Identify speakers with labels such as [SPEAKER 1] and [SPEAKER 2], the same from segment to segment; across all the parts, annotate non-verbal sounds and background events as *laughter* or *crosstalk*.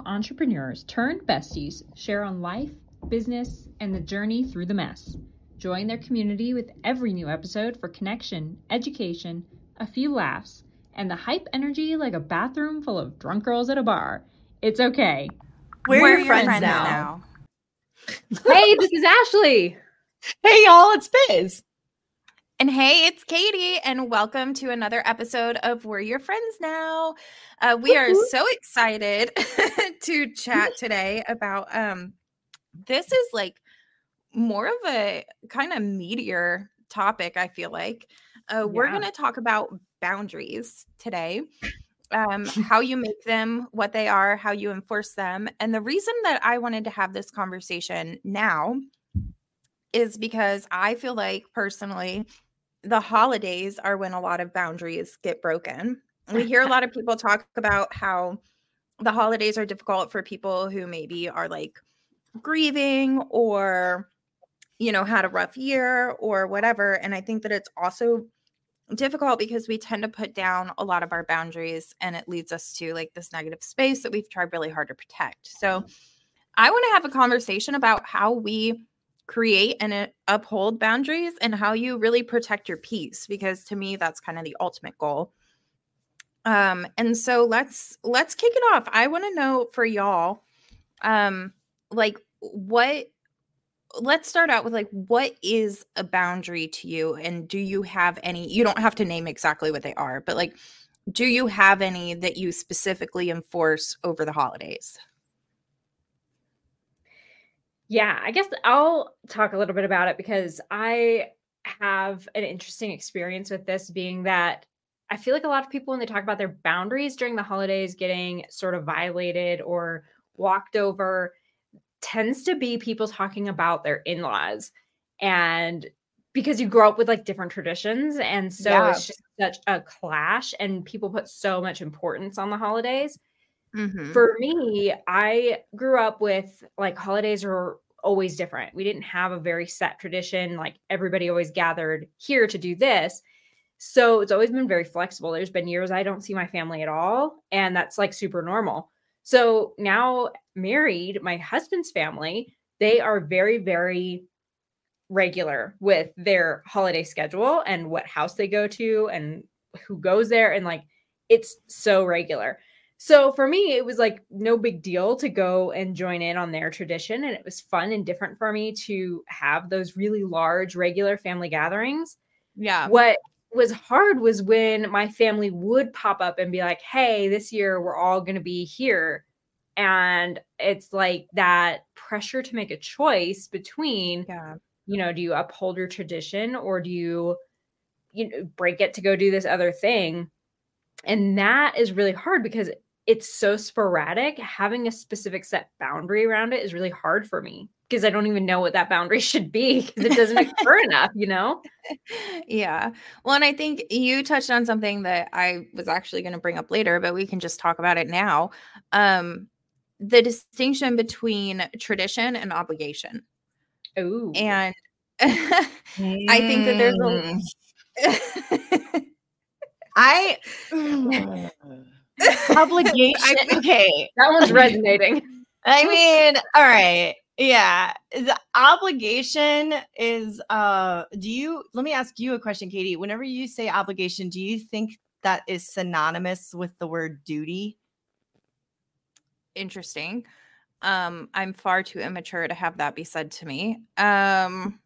[SPEAKER 1] Three female entrepreneurs turned besties share on life, business, and the journey through the mess. Join their community with every new episode for connection, education, a few laughs, and the hype energy like a bathroom full of drunk girls at a bar. It's okay.
[SPEAKER 2] We're, We're your friends, friends now.
[SPEAKER 1] now. hey, this is Ashleigh.
[SPEAKER 2] Hey, y'all, it's Biz.
[SPEAKER 3] And hey, it's Katie, and welcome to another episode of We're Your Friends Now. Uh, we are so excited *laughs* to chat today about um, this is like more of a kind of meatier topic, I feel like. Uh, yeah. We're going to talk about boundaries today. Um, *laughs* how you make them, what they are, how you enforce them. And the reason that I wanted to have this conversation now is because I feel like personally the holidays are when a lot of boundaries get broken. We hear a lot of *laughs* people talk about how the holidays are difficult for people who maybe are like grieving or you know had a rough year or whatever and I think that it's also difficult because we tend to put down a lot of our boundaries and it leads us to like this negative space that we've tried really hard to protect. So I want to have a conversation about how we create and uh, uphold boundaries and how you really protect your peace because to me that's kind of the ultimate goal. Um and so let's let's kick it off. I want to know for y'all um like what let's start out with like what is a boundary to you and do you have any you don't have to name exactly what they are but like do you have any that you specifically enforce over the holidays
[SPEAKER 1] yeah, I guess I'll talk a little bit about it because I have an interesting experience with this being that I feel like a lot of people, when they talk about their boundaries during the holidays getting sort of violated or walked over, tends to be people talking about their in laws. And because you grow up with like different traditions. And so yeah. it's just such a clash, and people put so much importance on the holidays. Mm-hmm. For me, I grew up with like holidays are always different. We didn't have a very set tradition, like everybody always gathered here to do this. So it's always been very flexible. There's been years I don't see my family at all, and that's like super normal. So now, married, my husband's family, they are very, very regular with their holiday schedule and what house they go to and who goes there. And like, it's so regular. So for me, it was like no big deal to go and join in on their tradition. And it was fun and different for me to have those really large, regular family gatherings.
[SPEAKER 3] Yeah.
[SPEAKER 1] What was hard was when my family would pop up and be like, hey, this year we're all going to be here. And it's like that pressure to make a choice between, yeah. you know, do you uphold your tradition or do you, you know, break it to go do this other thing? And that is really hard because it's so sporadic having a specific set boundary around it is really hard for me because i don't even know what that boundary *laughs* should be because it doesn't occur enough you know? *laughs*
[SPEAKER 3] Yeah. Well and i think you touched on something that i was actually going to bring up later but we can just talk about it now um the distinction between tradition and obligation.
[SPEAKER 1] Oh
[SPEAKER 3] and *laughs* i think that there's a
[SPEAKER 2] I *sighs* obligation. *laughs* okay,
[SPEAKER 1] that one's *laughs* resonating.
[SPEAKER 2] I mean, all right. Yeah. The obligation is uh do you let me ask you a question, Katie. Whenever you say obligation, do you think that is synonymous with the word duty?
[SPEAKER 3] Interesting. Um, I'm far too immature to have that be said to me. Um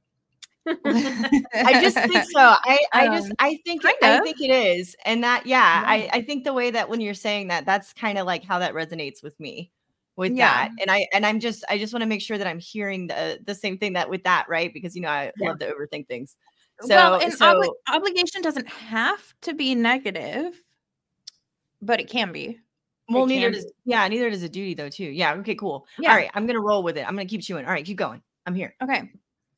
[SPEAKER 2] I just think so. I, *laughs* I just um, I think I think it is. And that yeah, yeah, I, I think the way that when you're saying that, that's kind of like how that resonates with me with yeah. that. And I and I'm just I just want to make sure that I'm hearing the the same thing that with that, right? Because you know, I yeah. love to overthink things. So,
[SPEAKER 3] well, and so, obli- obligation doesn't have to be negative, but it can be.
[SPEAKER 2] Well, it neither does yeah, neither does a duty though, too. Yeah. Okay, cool. Yeah. All right. I'm gonna roll with it. I'm gonna keep chewing. All right, keep going. I'm here.
[SPEAKER 3] Okay.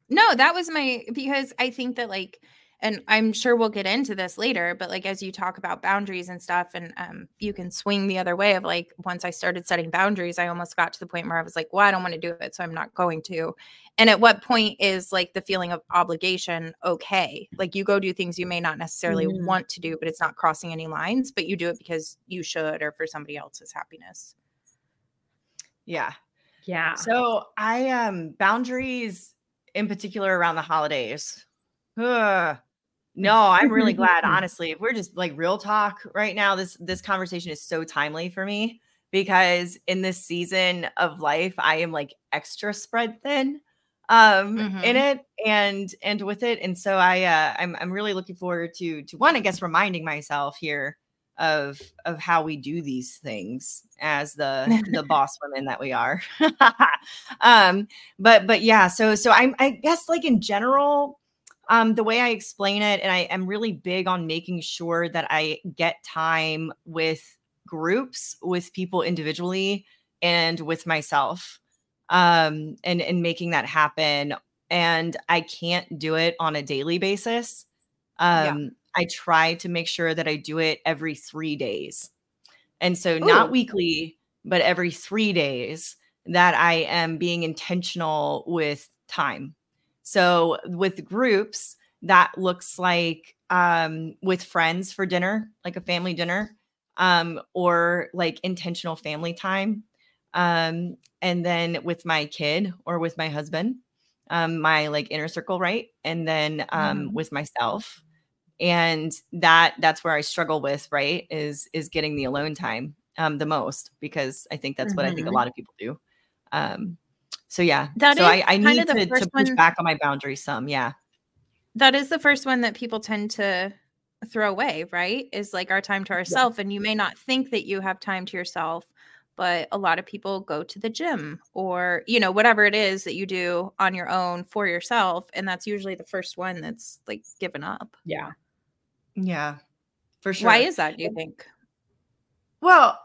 [SPEAKER 3] No, that was my because I think that like and I'm sure we'll get into this later, but like as you talk about boundaries and stuff, and um, you can swing the other way of like once I started setting boundaries, I almost got to the point where I was like, well, I don't want to do it, so I'm not going to. And at what point is like the feeling of obligation okay? Like you go do things you may not necessarily mm-hmm. want to do, but it's not crossing any lines, but you do it because you should or for somebody else's happiness.
[SPEAKER 2] Yeah.
[SPEAKER 1] Yeah.
[SPEAKER 2] So I um boundaries in particular around the holidays. Ugh. No, *laughs* I'm really glad honestly. If we're just like real talk right now, this this conversation is so timely for me because in this season of life I am like extra spread thin um mm-hmm. in it and and with it and so I uh I'm I'm really looking forward to to one I guess reminding myself here of of how we do these things as the *laughs* the boss women that we are *laughs* um but but yeah so so i'm i guess like in general um the way i explain it and i am really big on making sure that i get time with groups with people individually and with myself um and and making that happen and i can't do it on a daily basis um yeah. I try to make sure that I do it every three days. And so, Ooh. not weekly, but every three days that I am being intentional with time. So, with groups, that looks like um, with friends for dinner, like a family dinner, um, or like intentional family time. Um, and then with my kid or with my husband, um, my like inner circle, right? And then um, mm. with myself and that that's where i struggle with right is is getting the alone time um the most because i think that's mm-hmm. what i think a mm-hmm. lot of people do um so yeah that so I, I need to, to push one, back on my boundaries some yeah
[SPEAKER 3] that is the first one that people tend to throw away right is like our time to ourselves *laughs* yeah. and you may not think that you have time to yourself but a lot of people go to the gym or you know whatever it is that you do on your own for yourself and that's usually the first one that's like given up
[SPEAKER 1] yeah
[SPEAKER 2] yeah, for sure.
[SPEAKER 3] Why is that, do you think?
[SPEAKER 2] Well,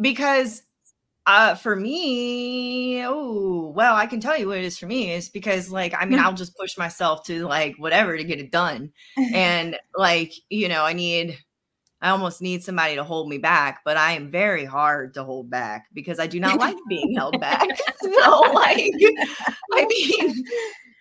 [SPEAKER 2] because uh for me, oh, well, I can tell you what it is for me is because like I mean, I'll just push myself to like whatever to get it done. *laughs* and like, you know, I need I almost need somebody to hold me back, but I am very hard to hold back because I do not like being held back. *laughs* so like I *laughs* mean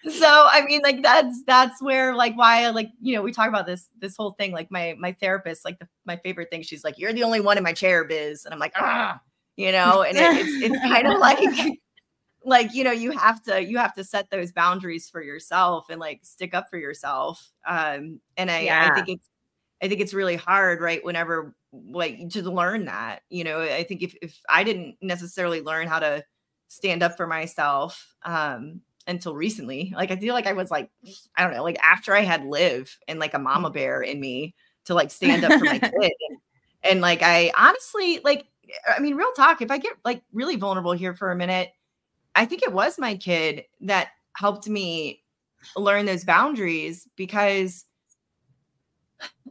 [SPEAKER 2] so i mean like that's that's where like why like you know we talk about this this whole thing like my my therapist like the, my favorite thing she's like you're the only one in my chair biz. And i'm like ah you know? And it, it's it's *laughs* kind of like like you know you have to you have to set those boundaries for yourself and like stick up for yourself. Um and i yeah. i think it's i think it's really hard right whenever like to learn that you know? I think if if i didn't necessarily learn how to stand up for myself um until recently. Like I feel like I was like, I don't know, like after I had live and like a mama mm. bear in me to like stand up for my *laughs* kid. And, and like I honestly like I mean, real talk, if I get like really vulnerable here for a minute, I think it was my kid that helped me learn those boundaries because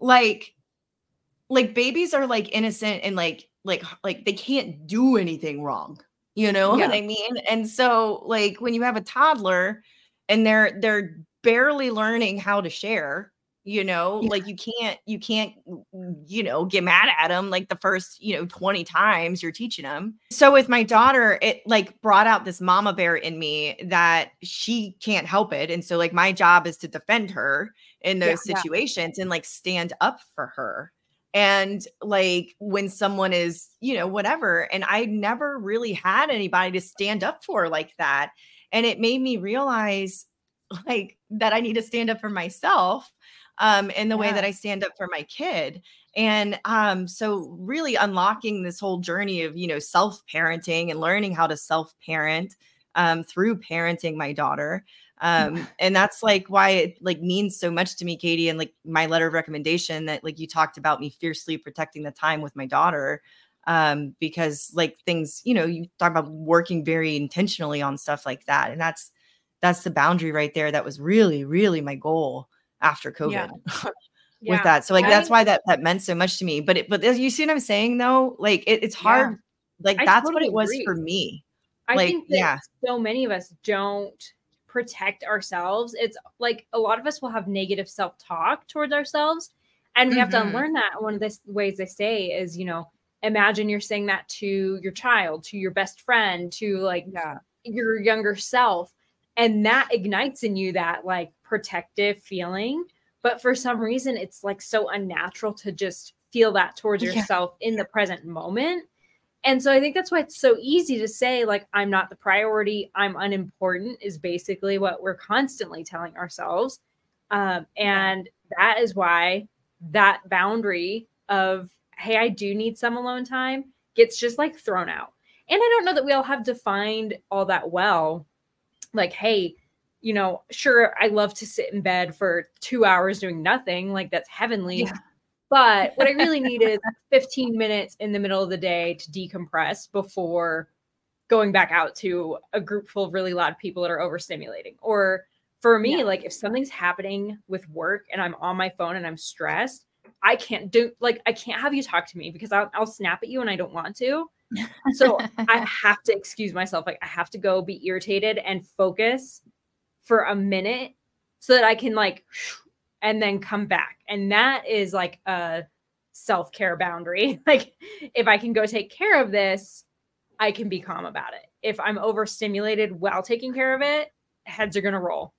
[SPEAKER 2] like like babies are like innocent and like like like they can't do anything wrong you know yeah. what I mean? And so like when you have a toddler and they're they're barely learning how to share, you know, yeah. like you can't you can't you know get mad at them like the first, you know, 20 times you're teaching them. So with my daughter, it like brought out this mama bear in me that she can't help it. And so like my job is to defend her in those yeah, situations and like stand up for her and like when someone is you know whatever and i never really had anybody to stand up for like that and it made me realize like that i need to stand up for myself um in the yeah. way that i stand up for my kid and um so really unlocking this whole journey of you know self parenting and learning how to self parent um through parenting my daughter um and that's like why it like means so much to me katie and like my letter of recommendation that like you talked about me fiercely protecting the time with my daughter um because like things you know you talk about working very intentionally on stuff like that and that's that's the boundary right there that was really really my goal after covid yeah. *laughs* *laughs* with yeah. that so like I, that's why that that meant so much to me but it but you see what i'm saying though like it, it's hard yeah. like I that's totally what it was agree. for me
[SPEAKER 1] I
[SPEAKER 2] like,
[SPEAKER 1] think that yeah. so many of us don't protect ourselves. It's like a lot of us will have negative self talk towards ourselves. And we mm-hmm. have to mm-hmm. unlearn that. One of the ways they say is, you know, imagine you're saying that to your child, to your best friend, to like yeah. your younger self. And that ignites in you that like protective feeling. But for some reason, it's like so unnatural to just feel that towards yourself yeah. in the present moment And so I think that's why it's so easy to say, like, I'm not the priority, I'm unimportant, is basically what we're constantly telling ourselves. Um, and that is why that boundary of, hey, I do need some alone time gets just like thrown out. And I don't know that we all have defined all that well. Like, hey, you know, sure, I love to sit in bed for two hours doing nothing. Like, that's heavenly. Yeah. But what I really need is *laughs* 15 minutes in the middle of the day to decompress before going back out to a group full of really loud people that are overstimulating. Or for me, yeah. like if something's happening with work and I'm on my phone and I'm stressed, I can't do like I can't have you talk to me because I'll, I'll snap at you and I don't want to. So I *laughs* have to excuse myself. Like I have to go be irritated and focus for a minute so that I can like and then come back. And that is like a self care boundary. *laughs* like, if I can go take care of this, I can be calm about it. If I'm overstimulated while taking care of it, heads are going to roll.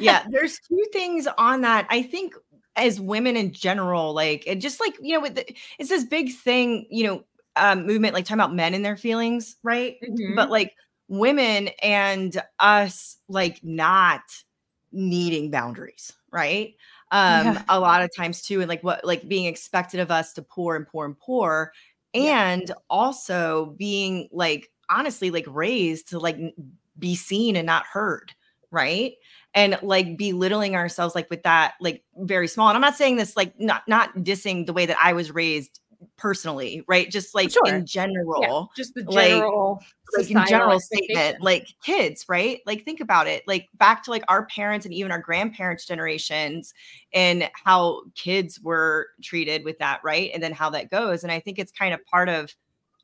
[SPEAKER 2] yeah, *laughs* there's two things on that. I think as women in general, like, it just like, you know, with the, it's this big thing, you know, um, movement, like talking about men and their feelings, right? Mm-hmm. But like women and us, like, not needing boundaries, right? Um, yeah. a lot of times too, and like what like being expected of us to pour and pour and pour, and yeah. also being like honestly like raised to like be seen and not heard, right? and like belittling ourselves like with that like very small and i'm not saying this like not not dissing the way that i was raised personally, right? Just like sure. in general, yeah,
[SPEAKER 1] just the general,
[SPEAKER 2] like, like in general statement, like kids, right? Like think about it, like back to like our parents and even our grandparents' generations, and how kids were treated with that, right? And then how that goes. And I think it's kind of part of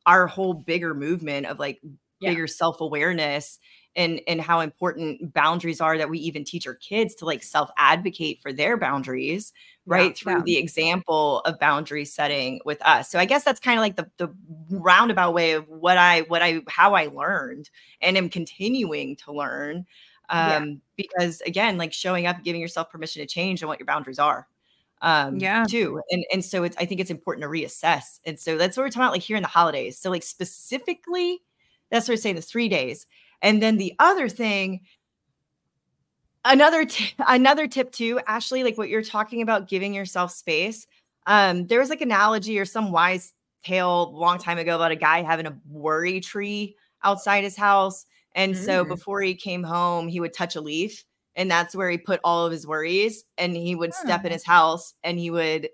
[SPEAKER 2] our whole bigger movement of like yeah. bigger self awareness and and how important boundaries are that we even teach our kids to like self advocate for their boundaries right yeah, through yeah. the example of boundary setting with us. So i guess that's kind of like the the roundabout way of what i what i how i learned and am continuing to learn um yeah. because again like showing up giving yourself permission to change and what your boundaries are um yeah. too. And and so it's i think it's important to reassess. And so that's what we're talking about like here in the holidays. So like specifically that's what we're saying the three days and then the other thing, another t- *laughs* another tip too, Ashleigh, like what you're talking about giving yourself space. Um, there was like analogy or some wise tale a long time ago about a guy having a worry tree outside his house. And mm. so before he came home, he would touch a leaf and that's where he put all of his worries and he would step in his house and he would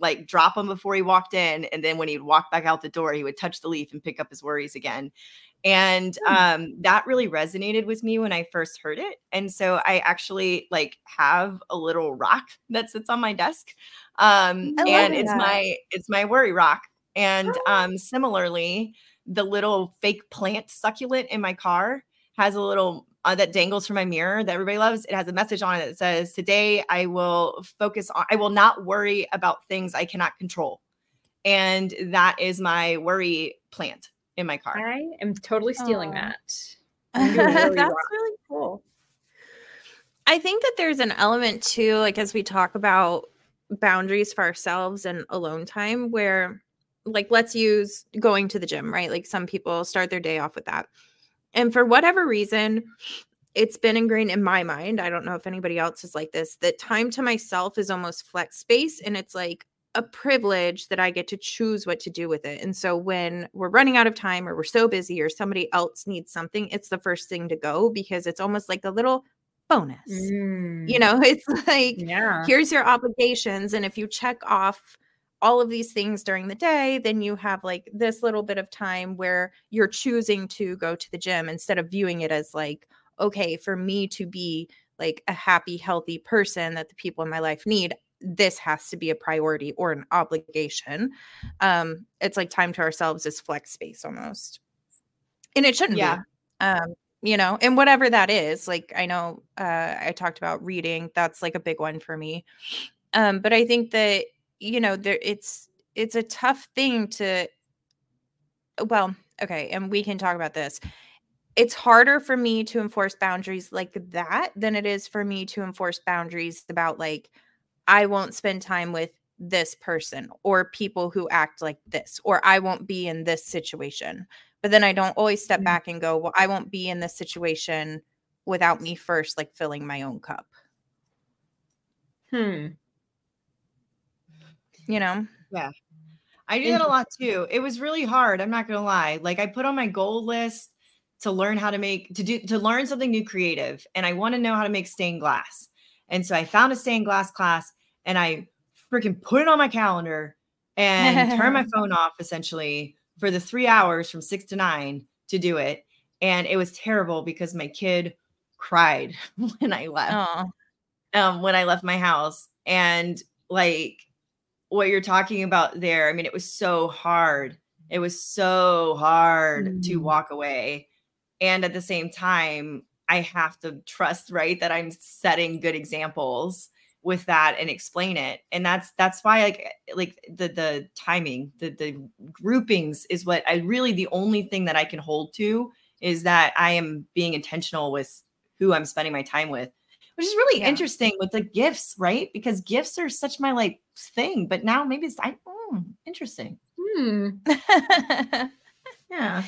[SPEAKER 2] like drop them before he walked in and then when he'd walk back out the door he would touch the leaf and pick up his worries again and hmm. um, that really resonated with me when i first heard it and so i actually like have a little rock that sits on my desk um, and it's that. my it's my worry rock and oh. um, similarly the little fake plant succulent in my car has a little uh, that dangles from my mirror that everybody loves. It has a message on it that says, "Today I will focus on. I will not worry about things I cannot control," and that is my worry plant in my car.
[SPEAKER 1] I am totally stealing Aww. that. *laughs*
[SPEAKER 3] That's rock. really cool. I think that there's an element too, like as we talk about boundaries for ourselves and alone time, where like let's use going to the gym, right? Like some people start their day off with that. And for whatever reason, it's been ingrained in my mind. I don't know if anybody else is like this, that time to myself is almost flex space. And it's like a privilege that I get to choose what to do with it. And so when we're running out of time or we're so busy or somebody else needs something, it's the first thing to go because it's almost like a little bonus. Mm. You know, *laughs* it's like, yeah. here's your obligations. And if you check off all of these things during the day, then you have like this little bit of time where you're choosing to go to the gym instead of viewing it as like, okay, for me to be like a happy, healthy person that the people in my life need, this has to be a priority or an obligation. Um, it's like time to ourselves is flex space almost. And it shouldn't yeah. be. Um, you know, and whatever that is, like I know uh I talked about reading, that's like a big one for me. Um, but I think that you know there it's it's a tough thing to well okay and we can talk about this it's harder for me to enforce boundaries like that than it is for me to enforce boundaries about like i won't spend time with this person or people who act like this or I won't be in this situation. But then I don't always step mm-hmm. back and go, well, I won't be in this situation without me first like filling my own cup.
[SPEAKER 1] Hmm.
[SPEAKER 3] You know?
[SPEAKER 2] Yeah. I do that a lot too. It was really hard. I'm not gonna lie. Like I put on my goal list to learn how to make to do to learn something new creative, and I want to know how to make stained glass. And so I found a stained glass class, and I freaking put it on my calendar and *laughs* turned my phone off essentially for the three hours from six to nine to do it. And it was terrible because my kid cried *laughs* when I left. Um, when I left my house. And like what you're talking about there, I mean, it was so hard. It was so hard mm. to walk away. And at the same time, I have to trust, right, that I'm setting good examples with that and explain it and that's that's why like like the the timing the the groupings is what i really the only thing that i can hold to is that i am being intentional with who i'm spending my time with which is really yeah. interesting with the gifts right because gifts are such my like thing but now maybe it's i mm, interesting
[SPEAKER 1] hmm. *laughs*
[SPEAKER 2] yeah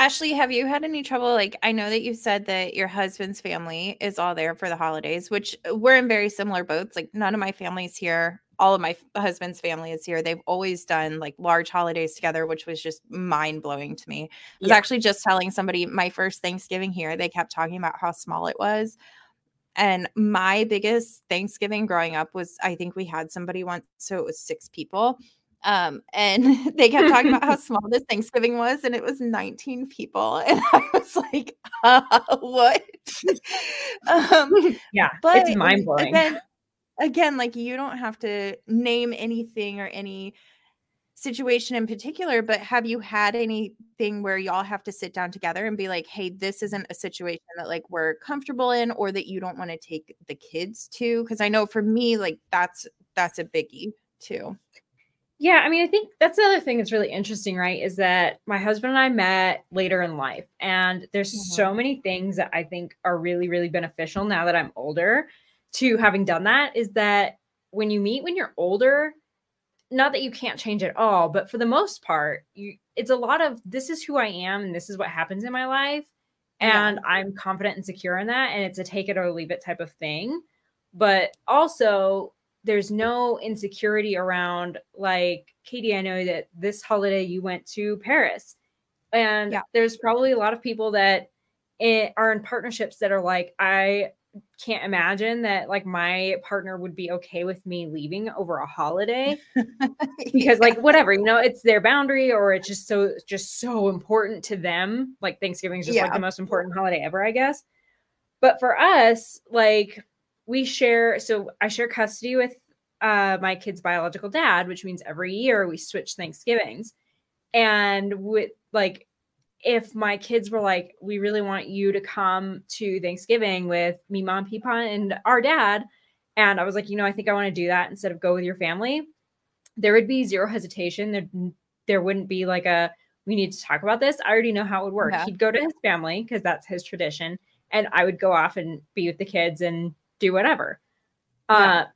[SPEAKER 3] Ashleigh, have you had any trouble? Like, I know that you said that your husband's family is all there for the holidays, which uh, we're in very similar boats. Like, none of my family's here. All of my husband's family is here. They've always done like large holidays together, which was just mind blowing to me. I was yeah. actually just telling somebody my first Thanksgiving here, they kept talking about how small it was. And my biggest Thanksgiving growing up was I think we had somebody once, so it was six people. Um, and *laughs* they kept talking about how *laughs* small this Thanksgiving was, and it was 19 people. *laughs* And I was like, uh, what?
[SPEAKER 1] um, yeah, but it's mind blowing.
[SPEAKER 3] Then again, like you don't have to name anything or any situation in particular, but have you had anything where y'all have to sit down together and be like, hey, this isn't a situation that like we're comfortable in or that you don't want to take the kids to? Because I know for me, like that's that's a biggie too.
[SPEAKER 1] Yeah, I mean, I think that's the other thing that's really interesting, right? Is that my husband and I met later in life, and there's mm-hmm. so many things that I think are really, really beneficial now that I'm older to having done that. Is that when you meet when you're older, not that you can't change at all, but for the most part, you it's a lot of this is who I am and this is what happens in my life. And yeah. I'm confident and secure in that. And it's a take it or leave it type of thing. But also, there's no insecurity around like Katie, I know that this holiday you went to Paris. And yeah. there's probably a lot of people that it, are in partnerships that are like, I can't imagine that like my partner would be okay with me leaving over a holiday *laughs* because yeah. like whatever you know it's their boundary or it's just so just so important to them like thanksgiving is just yeah. like the most important holiday ever i guess but for us like we share so i share custody with uh, my kid's biological dad which means every year we switch thanksgivings. And with like if my kids were like we really want you to come to thanksgiving with me mom peapon and our dad and i was like you know i think i want to do that instead of go with your family there would be zero hesitation. There there wouldn't be like a we need to talk about this. I already know how it would work. Yeah. he'd go to his family because that's his tradition and i would go off and be with the kids and do whatever. Yeah. Uh,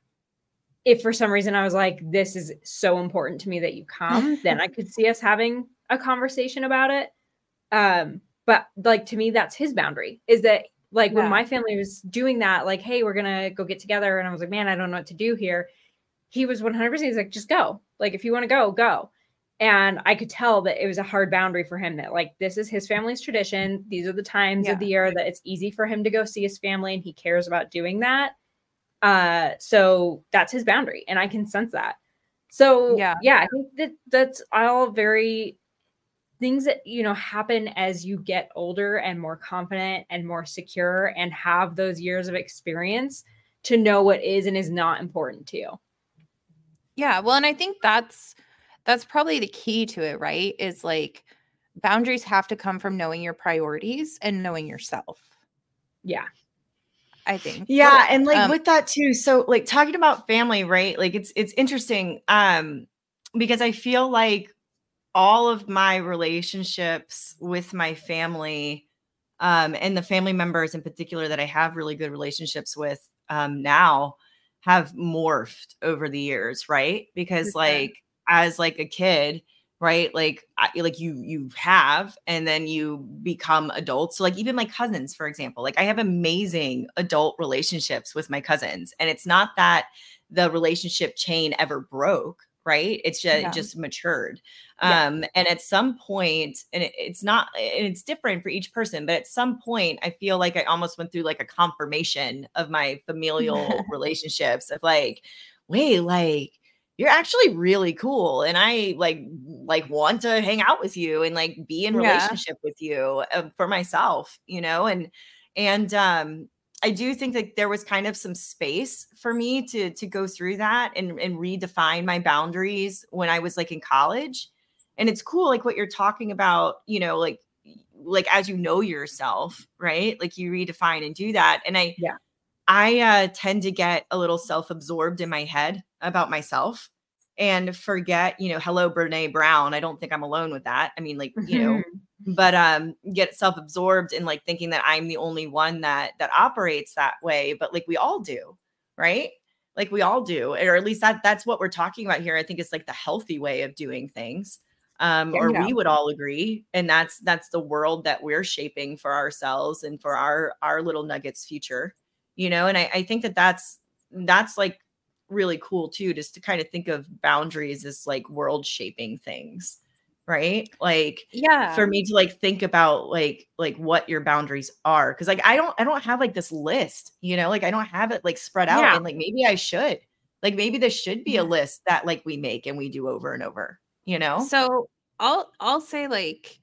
[SPEAKER 1] if for some reason I was like, this is so important to me that you come, *laughs* then I could see us having a conversation about it. Um, but like to me, that's his boundary is that like yeah. when my family was doing that, like, hey, we're gonna go get together, and I was like, man, I don't know what to do here. He was 100%. He's like, just go. Like, if you want to go, go. And I could tell that it was a hard boundary for him that, like, this is his family's tradition. These are the times yeah. of the year that it's easy for him to go see his family and he cares about doing that. Uh, so that's his boundary. And I can sense that. So, yeah, yeah, I think that that's all very things that, you know, happen as you get older and more confident and more secure and have those years of experience to know what is and is not important to you.
[SPEAKER 3] Yeah. Well, and I think that's, that's probably the key to it, right? Is like boundaries have to come from knowing your priorities and knowing yourself.
[SPEAKER 1] Yeah.
[SPEAKER 3] I think.
[SPEAKER 2] Yeah, and like um, with that too. So like talking about family, right? Like it's it's interesting um because I feel like all of my relationships with my family um and the family members in particular that I have really good relationships with um now have morphed over the years, right? Because like as like a kid, right? Like like you you have and then you become adults. So like even my cousins for example, like I have amazing adult relationships with my cousins and it's not that the relationship chain ever broke, right? It's just yeah. just matured. Yeah. Um and at some point and it, it's not and it's different for each person, but at some point I feel like I almost went through like a confirmation of my *laughs* familial relationships of like wait, like you're actually really cool and i like like want to hang out with you and like be in relationship yeah. with you uh, for myself you know and and um i do think that there was kind of some space for me to to go through that and and redefine my boundaries when i was like in college and it's cool like what you're talking about you know like like as you know yourself right like you redefine and do that and i
[SPEAKER 1] yeah
[SPEAKER 2] I uh, tend to get a little self absorbed in my head about myself and forget, you know, hello, Brene Brown. I don't think I'm alone with that. I mean, like, you know, mm-hmm. but um, get self absorbed in like thinking that I'm the only one that that operates that way. But like we all do, right? Like we all do, or at least that that's what we're talking about here. I think it's like the healthy way of doing things. Um, or we would all agree. And that's that's the world that we're shaping for ourselves and for our our little nuggets future you know and I, I think that that's that's like really cool too just to kind of think of boundaries as like world shaping things right? Like
[SPEAKER 3] yeah.
[SPEAKER 2] for me to like think about like like what your boundaries are because like i don't i don't have like this list you know? Like i don't have it like spread out yeah. and like maybe i should like maybe this should be a list that like we make and we do over and over you know?
[SPEAKER 3] So i'll i'll say like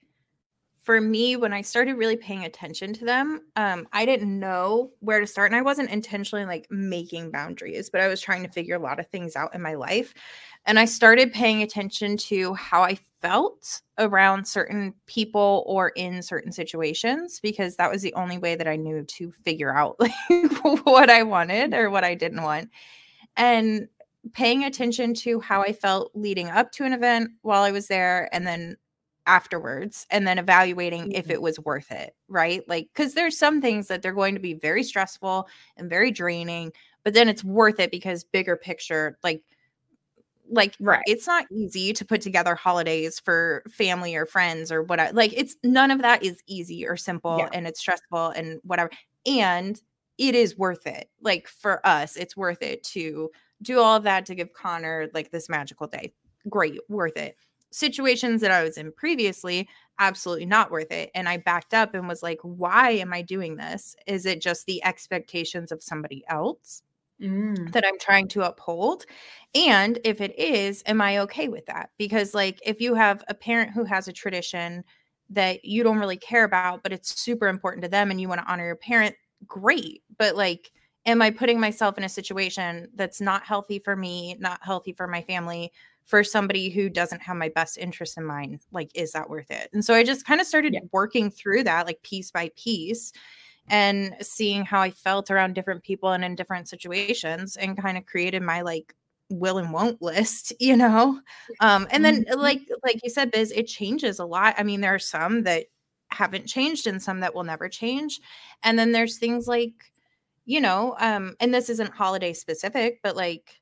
[SPEAKER 3] for me when i started really paying attention to them um, i didn't know where to start and i wasn't intentionally like making boundaries but i was trying to figure a lot of things out in my life and i started paying attention to how i felt around certain people or in certain situations because that was the only way that i knew to figure out *laughs* like what i wanted or what i didn't want and paying attention to how i felt leading up to an event while i was there and then afterwards and then evaluating mm-hmm. if it was worth it, right? Like, because there's some things that they're going to be very stressful and very draining, but then it's worth it because bigger picture, like, like
[SPEAKER 1] right.
[SPEAKER 3] it's not easy to put together holidays for family or friends or whatever. Like it's none of that is easy or simple yeah. and it's stressful and whatever. And it is worth it. Like for us, it's worth it to do all of that to give Connor like this magical day. Great, worth it situations that I was in previously, absolutely not worth it. And I backed up and was like, why am I doing this? Is it just the expectations of somebody else mm. that I'm trying to uphold? And if it is, am I okay with that? Because, like, if you have a parent who has a tradition that you don't really care about, but it's super important to them and you want to honor your parent, great. But, like, am I putting myself in a situation that's not healthy for me, not healthy for my family? For somebody who doesn't have my best interest in mind like is that worth it and so i just kind of started yeah. working through that like piece by piece and seeing how i felt around different people and in different situations and kind of created my like will and won't *laughs* list you know um and then mm-hmm. like like you said biz it changes a lot i mean there are some that haven't changed and some that will never change and then there's things like you know um and this isn't holiday specific but like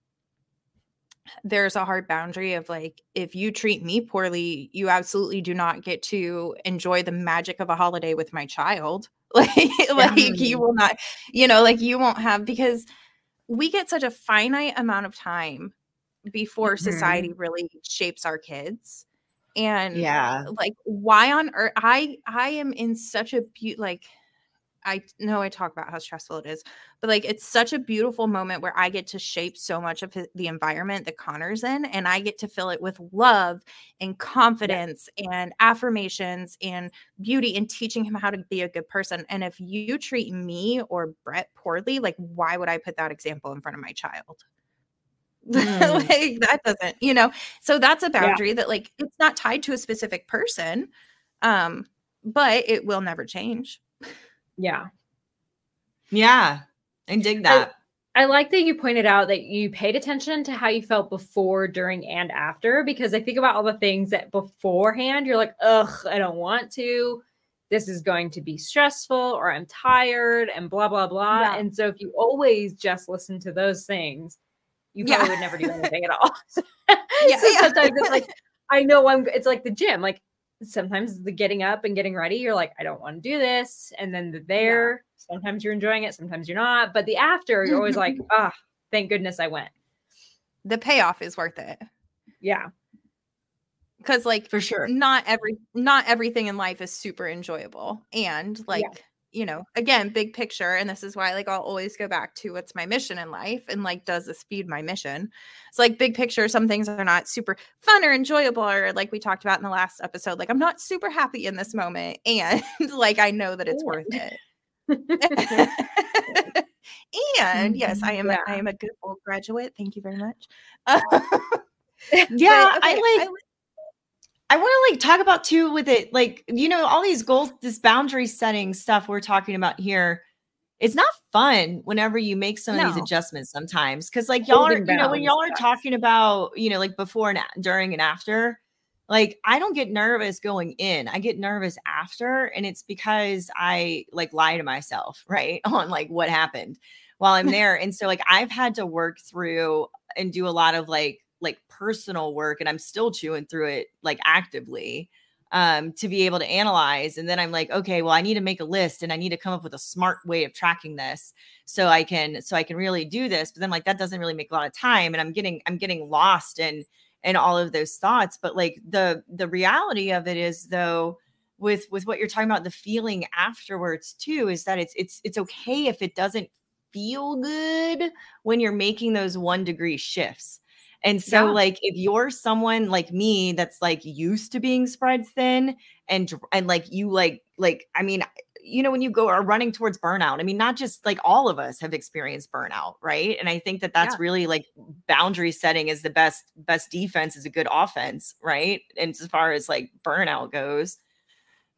[SPEAKER 3] there's a hard boundary of like if you treat me poorly you absolutely do not get to enjoy the magic of a holiday with my child. *laughs* Like like you will not you know like you won't have because we get such a finite amount of time before mm-hmm. society really shapes our kids. And
[SPEAKER 2] yeah.
[SPEAKER 3] like why on earth i i am in such a be- like I know I talk about how stressful it is, but like it's such a beautiful moment where I get to shape so much of the environment that Connor's in, and I get to fill it with love and confidence yeah. and affirmations and beauty and teaching him how to be a good person. And if you treat me or Brett poorly, like why would I put that example in front of my child? *laughs* Mm. like that doesn't, you know. So that's a boundary yeah. that like it's not tied to a specific person, um, but it will never change. *laughs*
[SPEAKER 1] Yeah.
[SPEAKER 2] Yeah. I dig that.
[SPEAKER 1] I, I like that you pointed out that you paid attention to how you felt before, during, and after, because I think about all the things that beforehand you're like, ugh, I don't want to. this is going to be stressful or I'm tired and blah, blah, blah. Yeah. And so if you always just listen to those things, you probably yeah. would never do anything at all. *laughs* *laughs* yeah, so yeah. sometimes it's like, I know I'm, it's like the gym. Like sometimes the getting up and getting ready, you're like, I don't want to do this. And then the there, yeah. sometimes you're enjoying it, sometimes you're not. But the after, you're always like, *laughs* ah, oh, thank goodness I went.
[SPEAKER 3] The payoff is worth it.
[SPEAKER 1] Yeah
[SPEAKER 3] because like
[SPEAKER 2] for sure
[SPEAKER 3] not every not everything in life is super enjoyable and like yeah. You know again big picture and this is why like i'll always go back to what's my mission in life and like does this feed my mission? It's like big picture some things are not super fun or enjoyable or like we talked about in the last episode like i'm not super happy in this moment *laughs* and like i know that it's worth it. *laughs* *laughs* And yes i am yeah. a, i am a good old graduate thank you very much.
[SPEAKER 2] Yeah okay, I like I, I want to like talk about too with it, like, you know, all these goals, this boundary setting stuff we're talking about here. It's not fun whenever you make some no. of these adjustments sometimes. Cause like y'all Holding are, you know, when y'all are talking about, you know, like before and during and after, like I don't get nervous going in. I get nervous after. And it's because I like lie to myself, *laughs* right? *laughs* On like what happened while I'm *laughs* there. and so like I've had to work through and do a lot of like like personal work and I'm still chewing through it like actively um to be able to analyze and then I'm like okay well I need to make a list and I need to come up with a smart way of tracking this so I can so I can really do this but then like that doesn't really make a lot of time and I'm getting I'm getting lost in in all of those thoughts but like the the reality of it is though with with what you're talking about the feeling afterwards too is that it's it's it's okay if it doesn't feel good when you're making those 1 degree shifts and so, yeah. like, if you're someone like me that's like used to being spread thin and and like you like like I mean, you know, when you go are running towards burnout, I mean, not just like all of us have experienced burnout, right? And I think that that's yeah. really like boundary setting is the best best defense is a good offense, right? And as far as like burnout goes,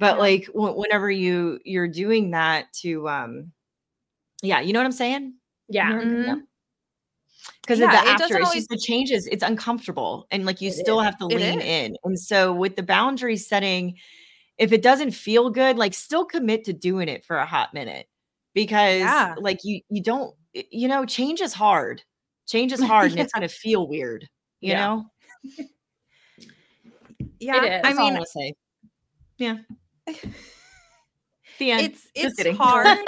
[SPEAKER 2] but yeah. like w- whenever you you're doing that to um, yeah, you know what I'm saying?
[SPEAKER 1] Yeah. Mm-hmm
[SPEAKER 2] because yeah, of the after it's always... just the changes it's uncomfortable and like you it still is. have to lean in and so with the boundary setting if it doesn't feel good like still commit to doing it for a hot minute because yeah. like you you don't you know change is hard change is *laughs* hard and it's going to feel weird you yeah. know
[SPEAKER 3] yeah i mean I say.
[SPEAKER 2] yeah *laughs*
[SPEAKER 3] the end. it's it's *laughs* hard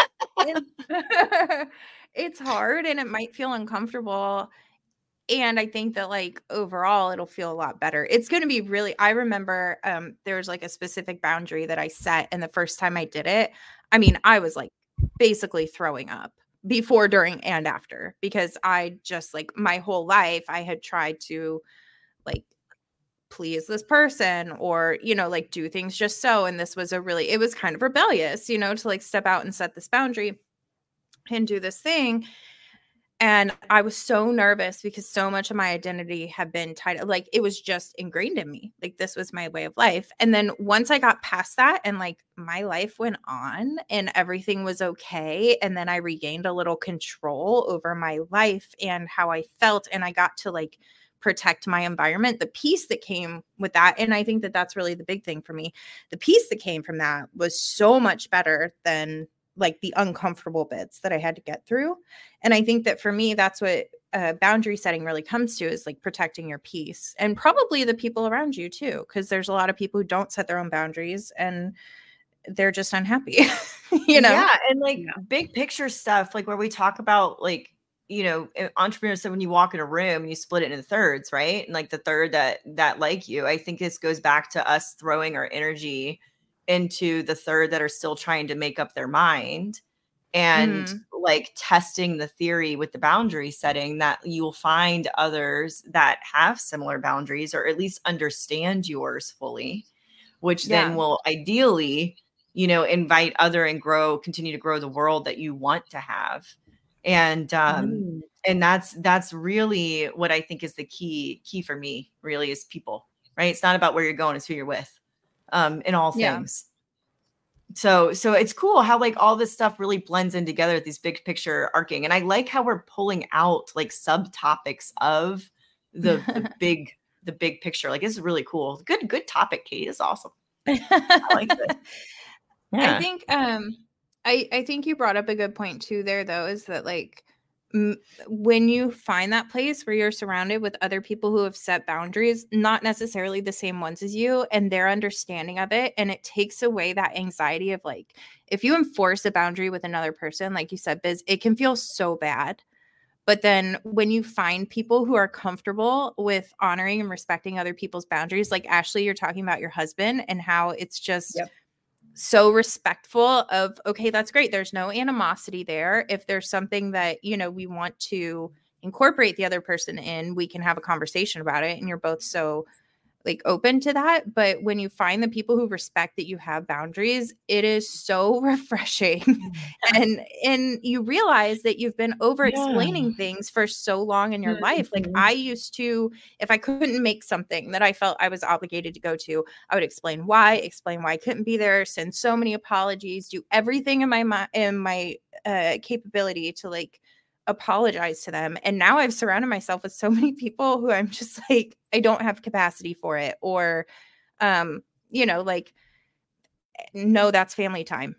[SPEAKER 3] it's hard and it might feel uncomfortable and i think that like overall it'll feel a lot better. It's going to be really i remember um there was like a specific boundary that i set and the first time i did it i mean i was like basically throwing up before during and after because i just like my whole life i had tried to like please this person or you know like do things just so and this was a really it was kind of rebellious you know to like step out and set this boundary and do this thing and i was so nervous because so much of my identity had been tied like it was just ingrained in me like this was my way of life and then once i got past that and like my life went on and everything was okay and then i regained a little control over my life and how i felt and i got to like protect my environment the peace that came with that and i think that that's really the big thing for me. The peace that came from that was so much better than like the uncomfortable bits that I had to get through. And I think that for me, that's what uh, boundary setting really comes to is like protecting your peace and probably the people around you too, because there's a lot of people who don't set their own boundaries and they're just unhappy, *laughs* you know?
[SPEAKER 2] Yeah. And like yeah. big picture stuff, like where we talk about like, you know, entrepreneurs said when you walk in a room and you split it into thirds, right? And like the third that that like you, I think this goes back to us throwing our energy into the third that are still trying to make up their mind and mm. like testing the theory with the boundary setting that you'll find others that have similar boundaries or at least understand yours fully which yeah. then will ideally you know invite other and grow continue to grow the world that you want to have and um mm. and that's that's really what i think is the key key for me really is people right it's not about where you're going it's who you're with um, in all things. Yeah. So so it's cool how like all this stuff really blends in together with these big picture arcing. And I like how we're pulling out like subtopics of the, the *laughs* big the big picture. Like this is really cool. Good good topic, Kate. Is awesome. I like this. *laughs*
[SPEAKER 3] yeah. I think um I I think you brought up a good point too there though is that like when you find that place where you're surrounded with other people who have set boundaries not necessarily the same ones as you and their understanding of it and it takes away that anxiety of like if you enforce a boundary with another person like you said biz it can feel so bad but then when you find people who are comfortable with honoring and respecting other people's boundaries, like Ashleigh, you're talking about your husband and how it's just yep. So respectful of, okay, that's great. There's no animosity there. If there's something that, you know, we want to incorporate the other person in, we can have a conversation about it. And you're both so like open to that but when you find the people who respect that you have boundaries it is so *laughs* refreshing mm. and and you realize that you've been over explaining yeah. things for so long in your mm-hmm. life like mm-hmm. i used to if i couldn't make something that i felt i was obligated to go to i would explain why explain why i couldn't be there send so many apologies do everything in my in my uh capability to like apologize to them. And now I've surrounded myself with so *laughs* many people who I'm just like, I don't have capacity for it. Or, um, you know, like, no, that's family time.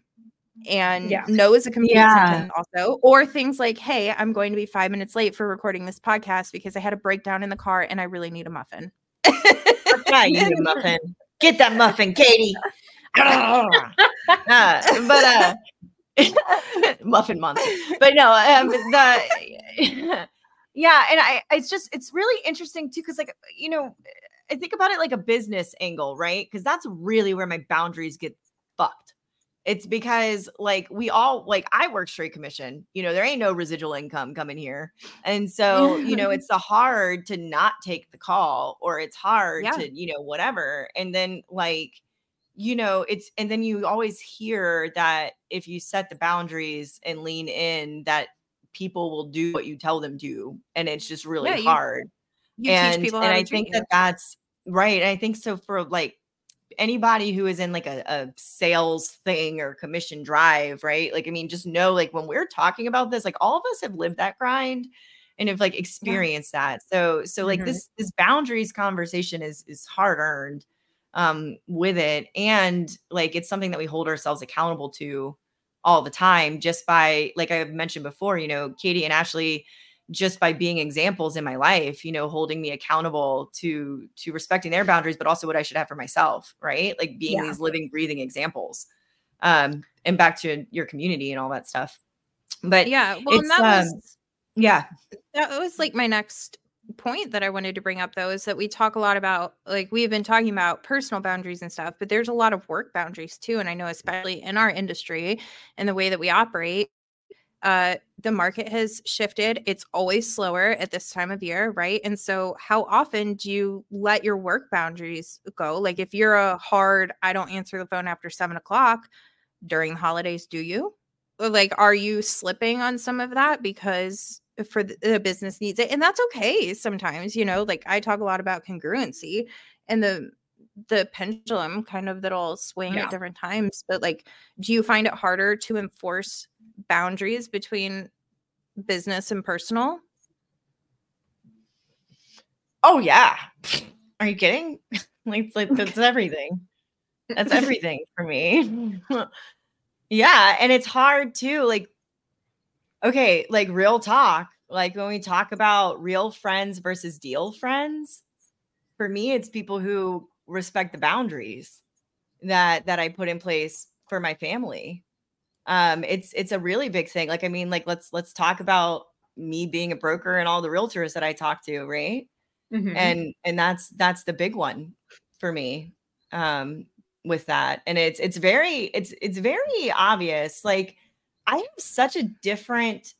[SPEAKER 3] And yeah. no is a complete yeah. sentence also. Or things like, hey, I'm going to be five minutes late for recording this podcast because I had a breakdown in the car and I really need a muffin.
[SPEAKER 2] you need a muffin. Get that muffin, Katie. *laughs* uh, but uh *laughs* muffin monster. But no, um, the *laughs* yeah, and I it's just it's really interesting too because like you know I think about it like a business angle, right? Because that's really where my boundaries get fucked. It's because like we all like I work straight commission. You know, there ain't no residual income coming here. And so, you know, *laughs* it's the hard to not take the call or it's hard yeah. to, you know, whatever. And then like you know, it's and then you always hear that if you set the boundaries and lean in, that people will do what you tell them to, and it's just really yeah, you, hard. You and and I think that that's right. And I think so for like anybody who is in like a, a sales thing or commission drive, right? Like, I mean, just know like when we're talking about this, like all of us have lived that grind and have like experienced yeah. that. So, so like mm-hmm. this this boundaries conversation is is hard earned um, with it. And like it's something that we hold ourselves accountable to all the time just by, like I have mentioned before, you know, Katie and Ashleigh just by being examples in my life you know holding me accountable to to respecting their boundaries but also what i should have for myself right like being yeah. these living breathing examples um and back to your community and all that stuff but
[SPEAKER 3] yeah well that um, was yeah that was like my next point that I wanted to bring up though is that we talk a lot about like we've been talking about personal boundaries and stuff, but there's a lot of work boundaries too. And I know especially in our industry and the way that we operate, uh, the market has shifted. It's always slower at this time of year, right? And so, how often do you let your work boundaries go? Like, if you're a hard, I don't answer the phone after seven o'clock during the holidays, do you? Like, are you slipping on some of that because for the, the business needs it and that's okay sometimes you know like i talk a lot about congruency and the the pendulum kind of that'll swing yeah. at different times but like do you find it harder to enforce boundaries between business and personal?
[SPEAKER 2] Oh yeah. Are you kidding? *laughs* Like, like *laughs* that's everything. That's *laughs* everything for me. Yeah and it's hard too like okay, like real talk, like when we talk about real friends versus deal friends, for me, it's people who respect the boundaries that that I put in place for my family. Um, it's it's a really big thing. Like, I mean, like let's let's talk about me being a broker and all the realtors that I talk to, right? Mm-hmm. And and that's that's the big one for me um with that. And it's it's very it's it's very obvious. Like I have such a different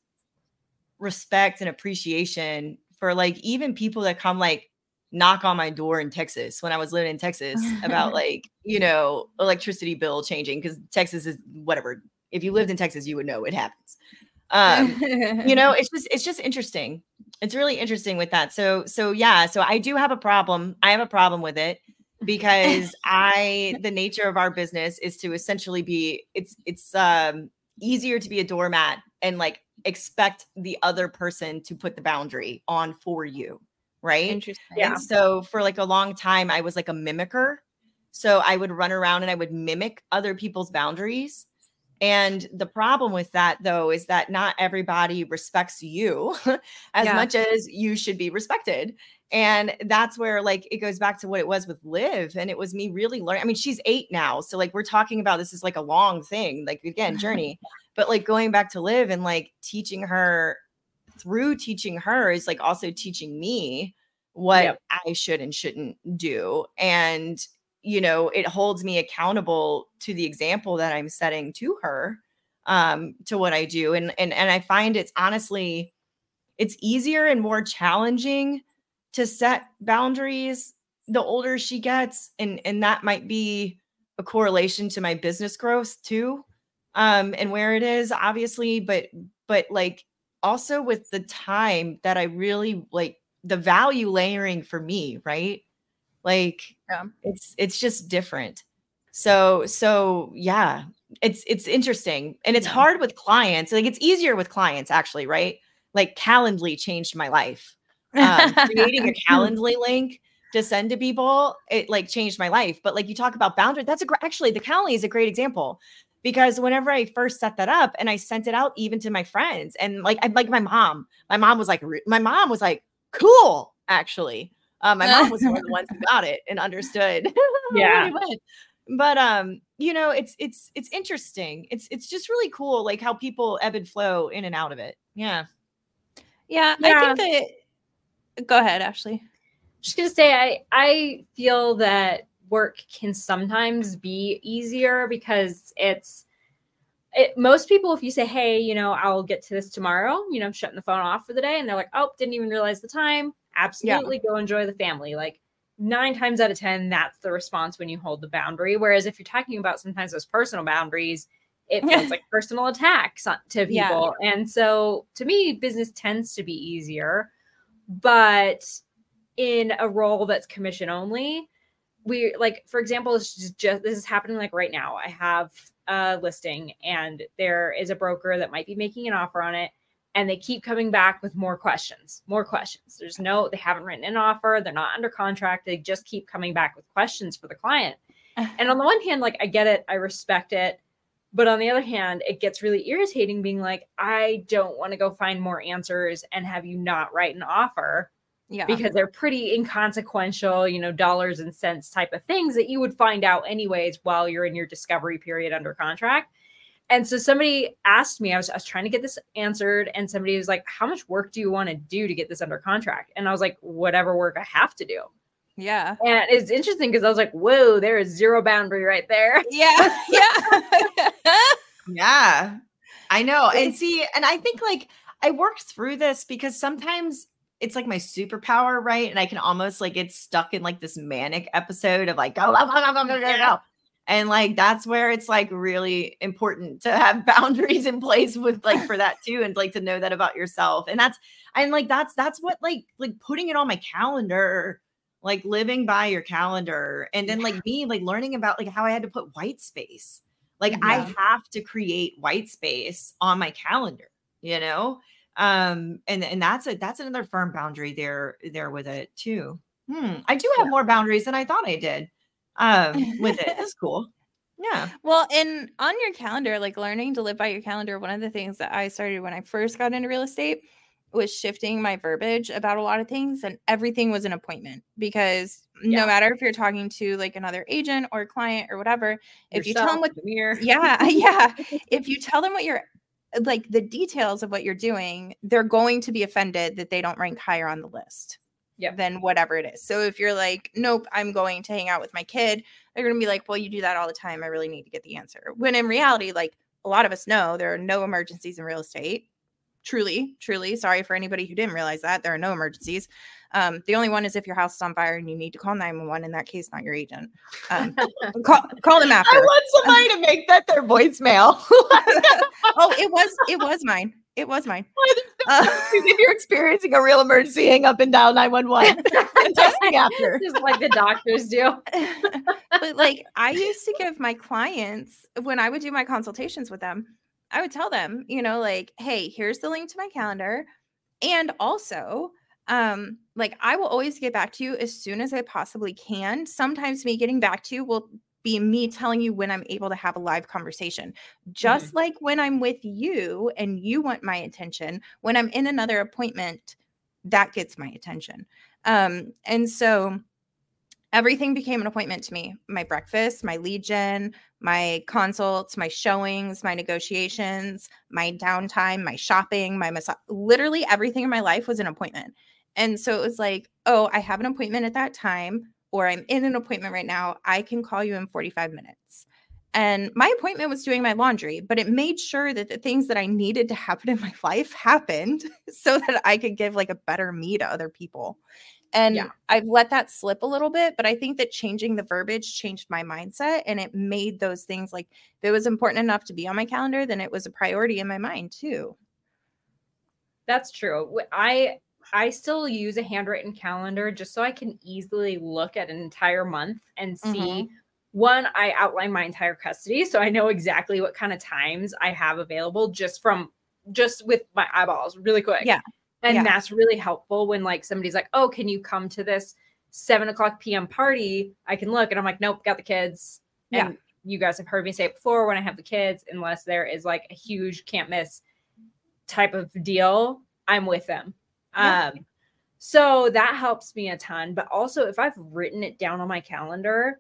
[SPEAKER 2] respect and appreciation for like even people that come like knock on my door in Texas when I was living in Texas about *laughs* like, you know, electricity bill changing because Texas is whatever. If you lived in Texas, you would know it happens. Um, you know, *laughs* it's just it's just interesting. It's really interesting with that. So so yeah, so I do have a problem. I have a problem with it because *laughs* I the nature of our business is to essentially be it's it's um easier to be a doormat and like expect the other person to put the boundary on for you right
[SPEAKER 3] interesting
[SPEAKER 2] yeah and so for like a long time i was like a mimicker So I would run around and I would mimic other people's boundaries. And the problem with that, though, is that not everybody respects you *laughs* as yeah. much as you should be respected. And that's where, like, it goes back to what it was with Liv. And it was me really learning. I mean, she's eight now. So, like, we're talking about this is like a long thing, like, again, *laughs* journey. but, like, going back to Liv and like teaching her through teaching her is like also teaching me what yep. I should and shouldn't do. And, you know, it holds me accountable to the example that I'm setting to her, um, to what I do. And and and I find it's honestly it's easier and more challenging to set boundaries the older she gets. And and that might be a correlation to my business growth too. Um, and where it is, obviously, but but like also with the time that I really like the value layering for me, right? Like yeah. it's it's just different. So so yeah, it's it's interesting and it's yeah. hard with clients. Like it's easier with clients actually, right? Like Calendly changed my life. Um, *laughs* creating a Calendly link to send to people, it like changed my life. But like you talk about boundaries, that's a great actually the Calendly is a great example because whenever I first set that up and I sent it out even to my friends and like I like my mom, my mom was like my mom was like cool actually. Um, my mom was one of the ones who got it and understood. *laughs*
[SPEAKER 1] Yeah.
[SPEAKER 2] but um, you know, it's it's it's interesting. It's it's just really cool, like how people ebb and flow in and out of it. Yeah.
[SPEAKER 3] Yeah, yeah. I think that. Go ahead, Ashleigh.
[SPEAKER 1] Just gonna say, I I feel that work can sometimes be easier because it's it, most people, if you say, hey, you know, I'll get to this tomorrow, you know, I'm shutting the phone off for the day, and they're like, oh, didn't even realize the time. Absolutely yeah. go enjoy the family. Like nine times out of 10, that's the response when you hold the boundary. Whereas if you're talking about sometimes those personal boundaries, it *laughs* feels like personal attacks to people. Yeah. And so to me, business tends to be easier. But in a role that's commission only, we like, for example, this is just this is happening like right now. I have a listing and there is a broker that might be making an offer on it and they keep coming back with more questions more questions. There's no they haven't written an offer. They're not under contract. They just keep coming back with questions for the client. *laughs* And on the one hand like i get it. I respect it but on the other hand it gets really irritating being like i don't want to go find more answers and have you not write an offer yeah. Because they're pretty inconsequential, you know, dollars and cents type of things that you would find out anyways while you're in your discovery period under contract. And so somebody asked me, I was, I was trying to get this answered, and somebody was like, How much work do you want to do to get this under contract? And I was like, Whatever work I have to do.
[SPEAKER 3] Yeah.
[SPEAKER 1] And it's interesting because I was like, Whoa, there is zero boundary right there. *laughs*
[SPEAKER 3] Yeah. Yeah. *laughs*
[SPEAKER 2] yeah. I know. And see, and I think like I worked through this because sometimes it's like my superpower, right? And I can almost like get stuck in like this manic episode of like go, go, go, go, go, go, go. And like that's where it's like really important to have *laughs* boundaries in place with like for that too, and like to know that about yourself. And that's and like that's that's what like like putting it on my calendar, like living by your calendar, and then like me like learning about like how I had to put white space. Like yeah. I have to create white space on my calendar, you know? um and and that's a that's another firm boundary there there with it too hmm i do have more boundaries than i thought i did um with it that's *laughs* cool yeah
[SPEAKER 3] well and on your calendar like learning to live by your calendar one of the things that i started when i first got into real estate was shifting my verbiage about a lot of things and everything was an appointment because yeah. no matter if you're talking to like another agent or client or whatever if you tell them what yeah *laughs* yeah if you *laughs* tell them what you're like the details of what you're doing, they're going to be offended that they don't rank higher on the list
[SPEAKER 1] yep.
[SPEAKER 3] than whatever it is. So if you're like, nope, I'm going to hang out with my kid, they're going to be like, well, you do that all the time. I really need to get the answer. When in reality, like a lot of us know there are no emergencies in real estate. Truly, truly. Sorry for anybody who didn't realize that. There are no emergencies. Um, the only one is if your house is on fire and you need to call 911. In that case, not your agent. Um, *laughs* call, call them after. I
[SPEAKER 2] want somebody to make that their voicemail. *laughs*
[SPEAKER 3] oh, it was it was mine. It was mine. *laughs*
[SPEAKER 2] Uh, if you're experiencing a real emergency, hang up and dial 911 and text me after.
[SPEAKER 1] Just like the doctors do.
[SPEAKER 3] but like I used to give my clients when I would do my consultations with them, I would tell them, you know, like, hey, here's the link to my calendar. And also, um like I will always get back to you as soon as I possibly can. Sometimes me getting back to you will be me telling you when I'm able to have a live conversation. Just mm-hmm. like when I'm with you and you want my attention, when I'm in another appointment, that gets my attention. Um, and so everything became an appointment to me my breakfast, my gen, my consults, my showings, my negotiations, my downtime, my shopping, my massage literally everything in my life was an appointment. And so it was like, oh, I have an appointment at that time, or I'm in an appointment right now. I can call you in 45 minutes. And my appointment was doing my laundry, but it made sure that the things that I needed to happen in my *laughs* life happened *laughs* so that I could give like a better me to other people. And yeah. I've let that slip a little bit, but I think that changing the verbiage changed my mindset and it made those things like if it was important enough to be on my calendar, then it was a priority in my mind too.
[SPEAKER 1] That's true. I I still use a handwritten calendar just so I can easily look at an entire month and see mm-hmm. one, I outline my entire custody. So I know exactly what kind of times I have available just from just with my eyeballs really quick.
[SPEAKER 3] Yeah.
[SPEAKER 1] And
[SPEAKER 3] yeah.
[SPEAKER 1] that's really helpful when like somebody's like, oh, can you come to this seven o'clock PM party? I can look and I'm like, nope, got the kids. And yeah. you guys have heard me say it before when I have the kids, unless there is like a huge can't miss type of deal, I'm with them. Yeah. Um, so that helps me a ton. But also, if I've written it down on my calendar,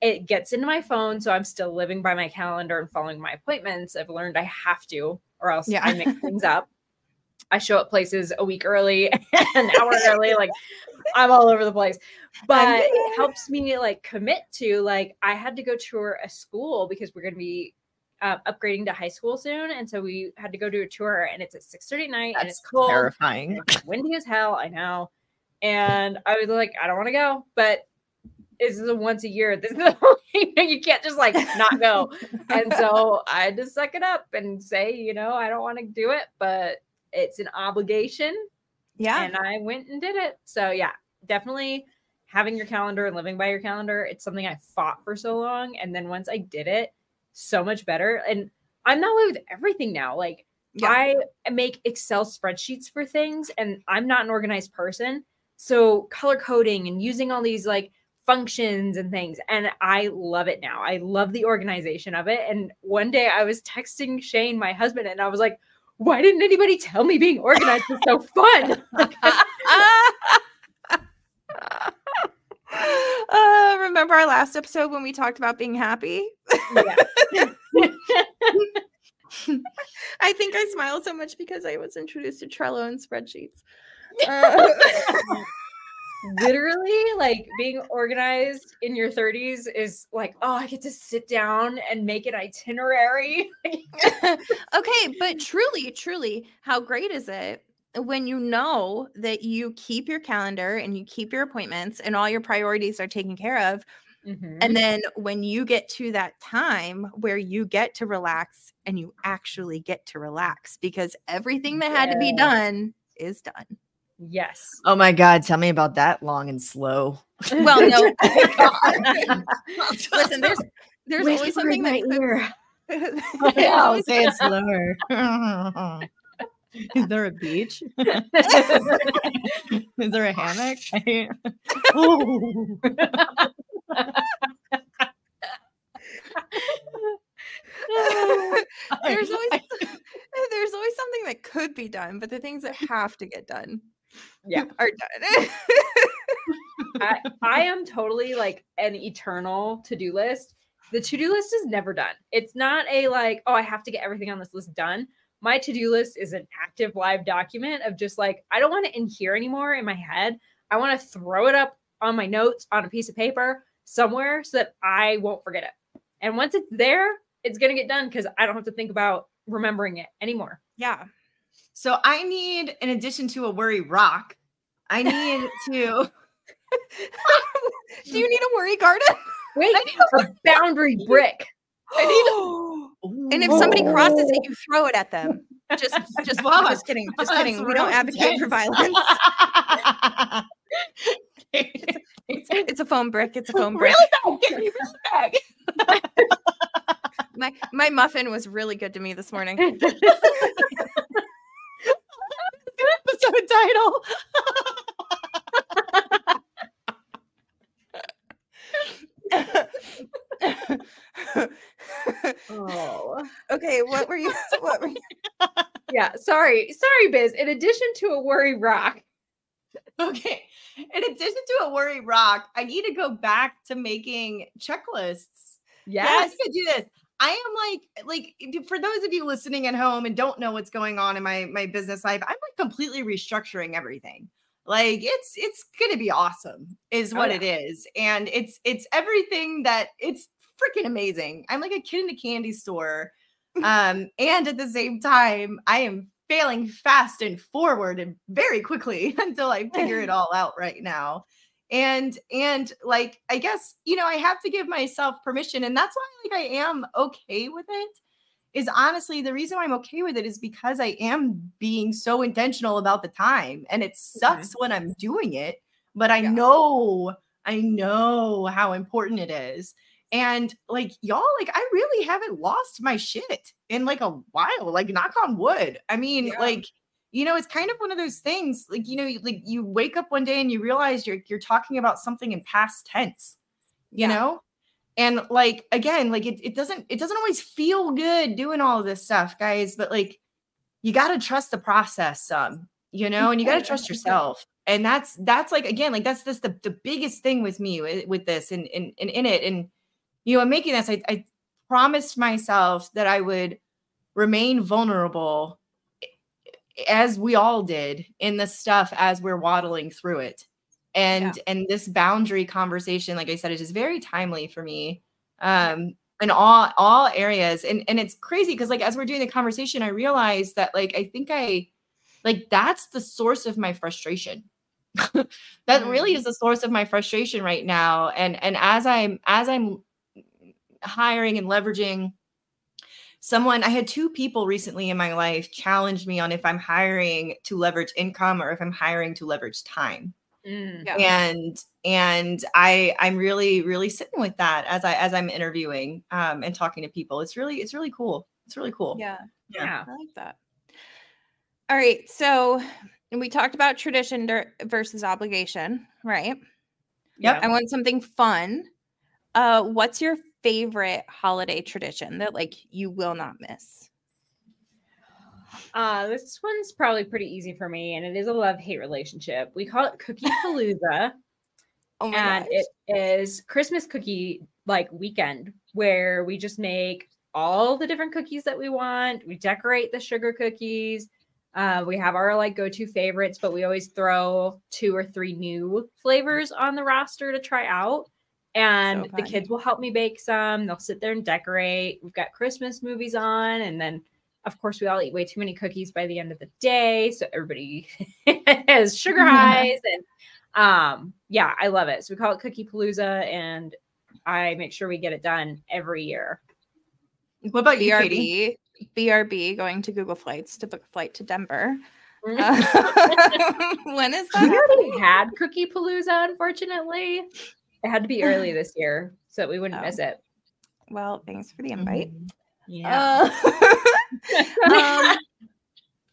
[SPEAKER 1] it gets into my phone. So I'm still living by my calendar and following my appointments. I've learned I have to, or else yeah. I mix things up. I show up places a week early, *laughs* an hour early, like I'm all over the place. But it helps me like commit to like I had to go tour a school because we're going to be uh, upgrading to high school soon, and so we had to go do a tour, and it's at six thirty night, That's and it's cold,
[SPEAKER 2] terrifying,
[SPEAKER 1] it's windy as hell. I know, and I was like, I don't want to go, but this is a once a year. This is the *laughs* you can't just like not go, and so I had to suck it up and say, you know, I don't want to do it, but it's an obligation.
[SPEAKER 3] Yeah,
[SPEAKER 1] and I went and did it. So yeah, definitely having your calendar and living by your calendar. It's something I fought for so long, and then once I did it so much better. And I'm that way with everything now. Like yeah. I make Excel spreadsheets for things and I'm not an organized person. So color coding and using all these like functions and things. And I love it now. I love the organization of it. And one day I was texting Shane, my husband, and I was like, why didn't anybody tell me being organized is so fun? *laughs*
[SPEAKER 3] uh, remember our last episode when we talked about being happy? Yeah. *laughs* I think I smile so much because I was introduced to Trello and spreadsheets. *laughs* Uh,
[SPEAKER 1] literally, like being organized in your 30s is like, oh, I get to sit down and make an itinerary. *laughs*
[SPEAKER 3] okay, but *laughs* truly, truly, how great is it when you know that you keep your calendar and you keep your appointments and all your priorities are taken care of? Mm-hmm. And then when you get to that time where you get to relax and you actually get to relax because everything that yeah. had to be done is done.
[SPEAKER 1] Yes.
[SPEAKER 2] Oh my God. Tell me about that long and slow.
[SPEAKER 3] Well, no. *laughs* Oh Listen, there's there's Wait always something that
[SPEAKER 2] ear. I'll say it slower. Is there a beach? *laughs* Is there a hammock? *laughs*
[SPEAKER 3] there's always there's always something that could be done, but the things that have to get done,
[SPEAKER 1] yeah, *laughs*
[SPEAKER 3] are done. *laughs*
[SPEAKER 1] I, I am totally like an eternal to-do list. The to-do list is never done. It's not a like, oh, I have to get everything on this list done. My to-do list is an active live document of just like, I don't want it in here anymore in my head. I want to throw it up on my notes on a piece of paper somewhere so that I won't forget it. And once it's there, it's going to get done because I don't have to think about remembering it anymore.
[SPEAKER 3] Yeah.
[SPEAKER 2] So I need, in addition to a worry rock, I need *laughs* to. *laughs*
[SPEAKER 3] Do you need a worry garden? *laughs*
[SPEAKER 1] Wait, a boundary brick. I
[SPEAKER 3] need. *gasps* and if somebody crosses it, you throw it at them. Just, just, just kidding. Just kidding. We don't advocate for violence. it's, it's, it's, a foam brick. It's a foam brick.
[SPEAKER 2] Really? Get me this bag.
[SPEAKER 3] my my muffin was really good to me this morning. *laughs*
[SPEAKER 2] episode title.
[SPEAKER 3] oh. *laughs* Okay, what were you what were you
[SPEAKER 1] Yeah, sorry. Sorry, Biz. In addition to a worry rock.
[SPEAKER 2] Okay. In addition to a worry rock, I need to go back to making checklists.
[SPEAKER 1] Yes.
[SPEAKER 2] yes, I do this. I am like, like for those of you listening at home and don't know what's going on in my my business life, I'm like completely restructuring everything. Like it's it's gonna be awesome, is oh, what oh, yeah. it is, and it's it's everything that it's freaking amazing. I'm like a kid in a candy store, *laughs* um, and at the same time, I am failing fast and forward and very quickly *laughs* until I figure it *laughs* all out right now and and like i guess you know i have to give myself permission and that's why like i am okay with it is honestly the reason why i'm okay with it is because i am being so intentional about the time and it sucks mm-hmm. when i'm doing it but i yeah. know i know how important it is and like y'all like i really haven't lost my shit in like a while like knock on wood i mean yeah. like you know, it's kind of one of those things like, you know, like you wake up one day and you realize you're you're talking about something in past tense, you yeah. know? And like again, like it, it doesn't it doesn't always feel good doing all of this stuff, guys, but like you got to trust the process some, you know, and you got to trust *laughs* yourself. And that's that's like again, like that's this the, the biggest thing with me with, with this and, and and in it. And you know, I'm making this, I, I promised myself that I would remain vulnerable as we all did in the stuff as we're waddling through it and yeah. and this boundary conversation like i said it is very timely for me um in all all areas and and it's crazy because like as we're doing the conversation i realized that like i think i like that's the source of my frustration *laughs* that mm. really is the source of my frustration right now and and as i'm as i'm hiring and leveraging someone i had two people recently in my life challenge me on if i'm hiring to leverage income or if i'm hiring to leverage time. Mm, yeah. and and i i'm really really sitting with that as i as i'm interviewing um and talking to people. It's really it's really cool. It's really cool.
[SPEAKER 3] Yeah. Yeah, yeah. i like that. All right. So we talked about tradition versus obligation right?
[SPEAKER 2] Yep.
[SPEAKER 3] I want something fun. Uh what's your favorite holiday tradition that like you will not miss?
[SPEAKER 1] Uh, this one's probably pretty easy for me, and it is a love hate relationship. We call it Cookie *laughs* Palooza. oh my and gosh. it is Christmas cookie like weekend where we just make all the different cookies that we want. We decorate the sugar cookies. Uh, we have our like go-to favorites, but we always throw two or three new flavors on the roster to try out and so the kids will help me bake some. They'll sit there and decorate. We've got Christmas movies on, and then of course we all eat way too many cookies by the end of the day, so everybody *laughs* has sugar *laughs* highs. And um, yeah, I love it. So we call it Cookie Palooza, and I make sure we get it done every year.
[SPEAKER 2] What about you,
[SPEAKER 3] BRB?
[SPEAKER 2] Katie?
[SPEAKER 3] BRB going to Google Flights to book a flight to Denver. Uh, *laughs* when is that?
[SPEAKER 1] We already had Cookie Palooza, unfortunately. It had to be early *laughs* this year so that we wouldn't oh. miss it.
[SPEAKER 3] Well, thanks for the invite. Mm-hmm.
[SPEAKER 1] Yeah.
[SPEAKER 3] Uh, *laughs* um,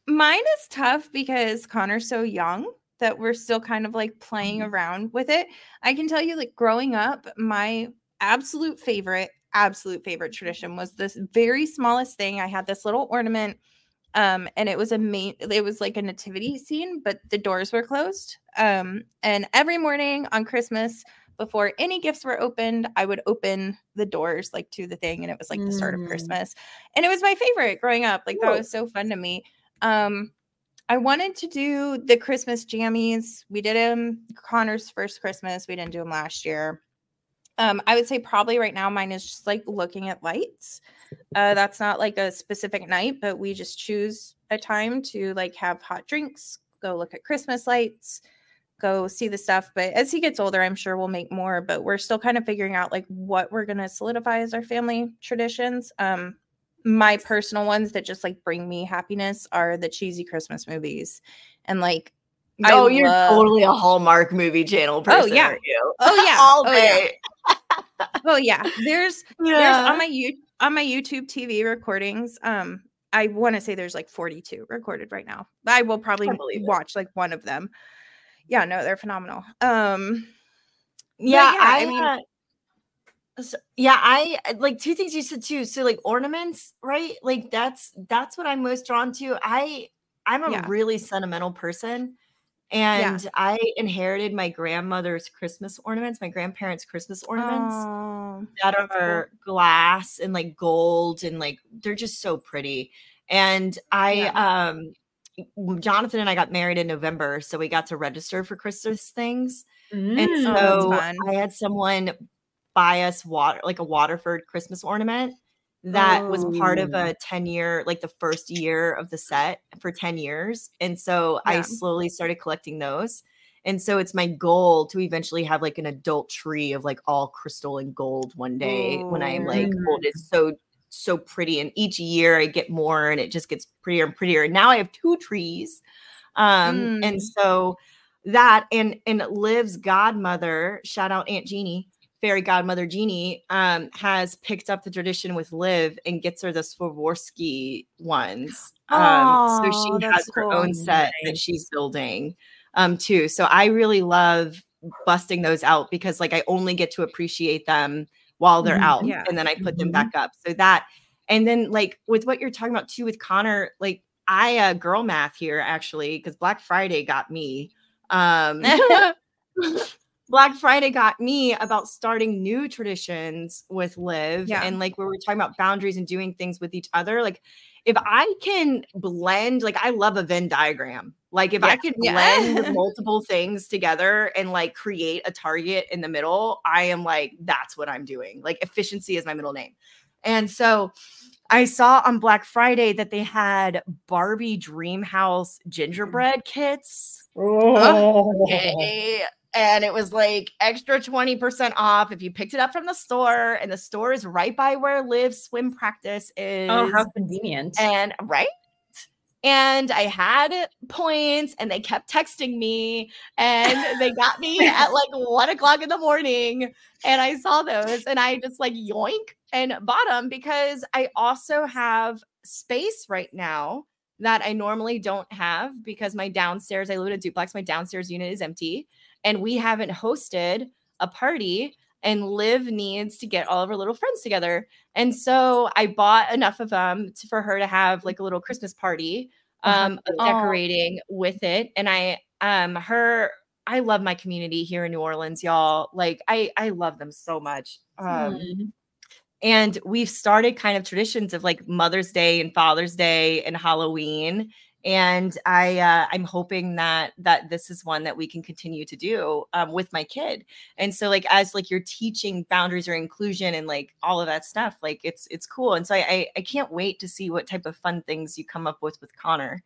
[SPEAKER 3] *laughs* mine is tough because Connor's so young that we're still kind of like playing mm-hmm. around with it. I can tell you, like, growing up, my absolute favorite, absolute favorite tradition was this very smallest thing. I had this little ornament um and it was a main it was like a nativity scene but the doors were closed um and every morning on christmas before any gifts were opened, I would open the doors like to the thing and it was like the start of mm. Christmas. And it was my favorite growing up. Like that was so fun to me. Um I wanted to do the Christmas jammies. We did them Connor's first Christmas. We didn't do them last year. Um, I would say probably right now mine is just like looking at lights. Uh, that's not like a specific night, but we just choose a time to like have hot drinks, go look at Christmas lights, go see the stuff. But as he gets older, I'm sure we'll make more. But we're still kind of figuring out like what we're gonna solidify as our family traditions. Um, my personal ones that just like bring me happiness are the cheesy Christmas movies, and like.
[SPEAKER 2] Oh, I you're love... totally a Hallmark movie channel oh, person.
[SPEAKER 3] Oh yeah. *laughs* Oh yeah.
[SPEAKER 2] All day.
[SPEAKER 3] Oh *laughs* yeah. oh yeah. There's yeah. there's on my you on my YouTube TV recordings. Um, I want to say there's like 42 recorded right now. I will probably watch like one of them yeah, no, they're phenomenal. Um,
[SPEAKER 2] yeah, yeah I, I, mean, So, yeah, I like two things you said too. So like ornaments, right? Like that's that's what I'm most drawn to. I I'm a
[SPEAKER 3] Yeah.
[SPEAKER 2] really sentimental person.
[SPEAKER 3] Yeah.
[SPEAKER 2] And I inherited my grandmother's Christmas ornaments, my grandparents' Christmas ornaments
[SPEAKER 3] Oh,
[SPEAKER 2] that
[SPEAKER 3] that's cool.
[SPEAKER 2] are glass and like gold and like they're just so pretty. And I
[SPEAKER 3] Yeah.
[SPEAKER 2] um Jonathan and I got married in November, so we got to register for Christmas things. And
[SPEAKER 1] Mm.
[SPEAKER 3] Oh, that's
[SPEAKER 2] so. I had someone buy us water like a Waterford Christmas ornament that was part of
[SPEAKER 1] Oh.
[SPEAKER 2] a 10 year, like the first year of the set for 10 years. And so I slowly started collecting those. And so it's my goal to eventually have like an adult tree of like all crystal and gold one day when I'm like old. It's so so pretty. And each year I get more and it just gets prettier and prettier. And now I have two trees. Um,
[SPEAKER 3] Mm.
[SPEAKER 2] and so that and and Liv's godmother, shout out Aunt Jeannie, fairy godmother Jeannie, um, has picked up the tradition with Liv and gets her the Swarovski ones. Um, so
[SPEAKER 3] Oh,
[SPEAKER 2] she has her
[SPEAKER 3] cool.
[SPEAKER 2] own set that she's building um too. So I really love busting those out because like I only get to appreciate them while they're
[SPEAKER 1] Mhm.
[SPEAKER 2] out
[SPEAKER 3] Yeah.
[SPEAKER 2] and then I put them
[SPEAKER 1] Mhm.
[SPEAKER 2] back up. So that and then like with what you're talking about too with Connor, like I uh girl math here actually because Black Friday got me. Um *laughs* *laughs* Black Friday got me about starting new traditions with Liv
[SPEAKER 3] Yeah.
[SPEAKER 2] and like where we're talking about boundaries and doing things with each other. Like if I can blend, like I love a Venn diagram. Like if I
[SPEAKER 1] Yeah.
[SPEAKER 2] can
[SPEAKER 3] Yeah.
[SPEAKER 2] blend *laughs* multiple things together and like create a target in the middle, I am like, that's what I'm doing. Like efficiency is my middle name. And so I saw on Black Friday that they had Barbie Dream House mm. gingerbread kits.
[SPEAKER 1] Oh.
[SPEAKER 2] Okay. And it was like extra 20% off if you picked it up from the store. And the store is right by where Liv Swim Practice oh, is.
[SPEAKER 1] Oh, how convenient.
[SPEAKER 2] and right. And I had points and they kept texting me and they got me *laughs* at like one o'clock in the morning. And I saw those and I just like yoink and bought them because I also have space right now that I normally don't have because my downstairs, I live in a duplex, my downstairs unit is empty and we haven't hosted a party. And Liv needs to get all of her little friends together. And so I bought enough of them to, for her to have like a little Christmas party um of
[SPEAKER 3] Aw.
[SPEAKER 2] decorating with it. And I um her I love my community here in New Orleans, y'all. Like I I love them so much. Um
[SPEAKER 1] Mm.
[SPEAKER 2] and we've started kind of traditions of like Mother's Day and Father's Day and Halloween. And I uh, I'm hoping that that this is one that we can continue to do um, with my kid. And so like as like you're teaching boundaries or inclusion and like all of that stuff, like it's it's cool. And so I I, I can't wait to see what type of fun things you come up with with Connor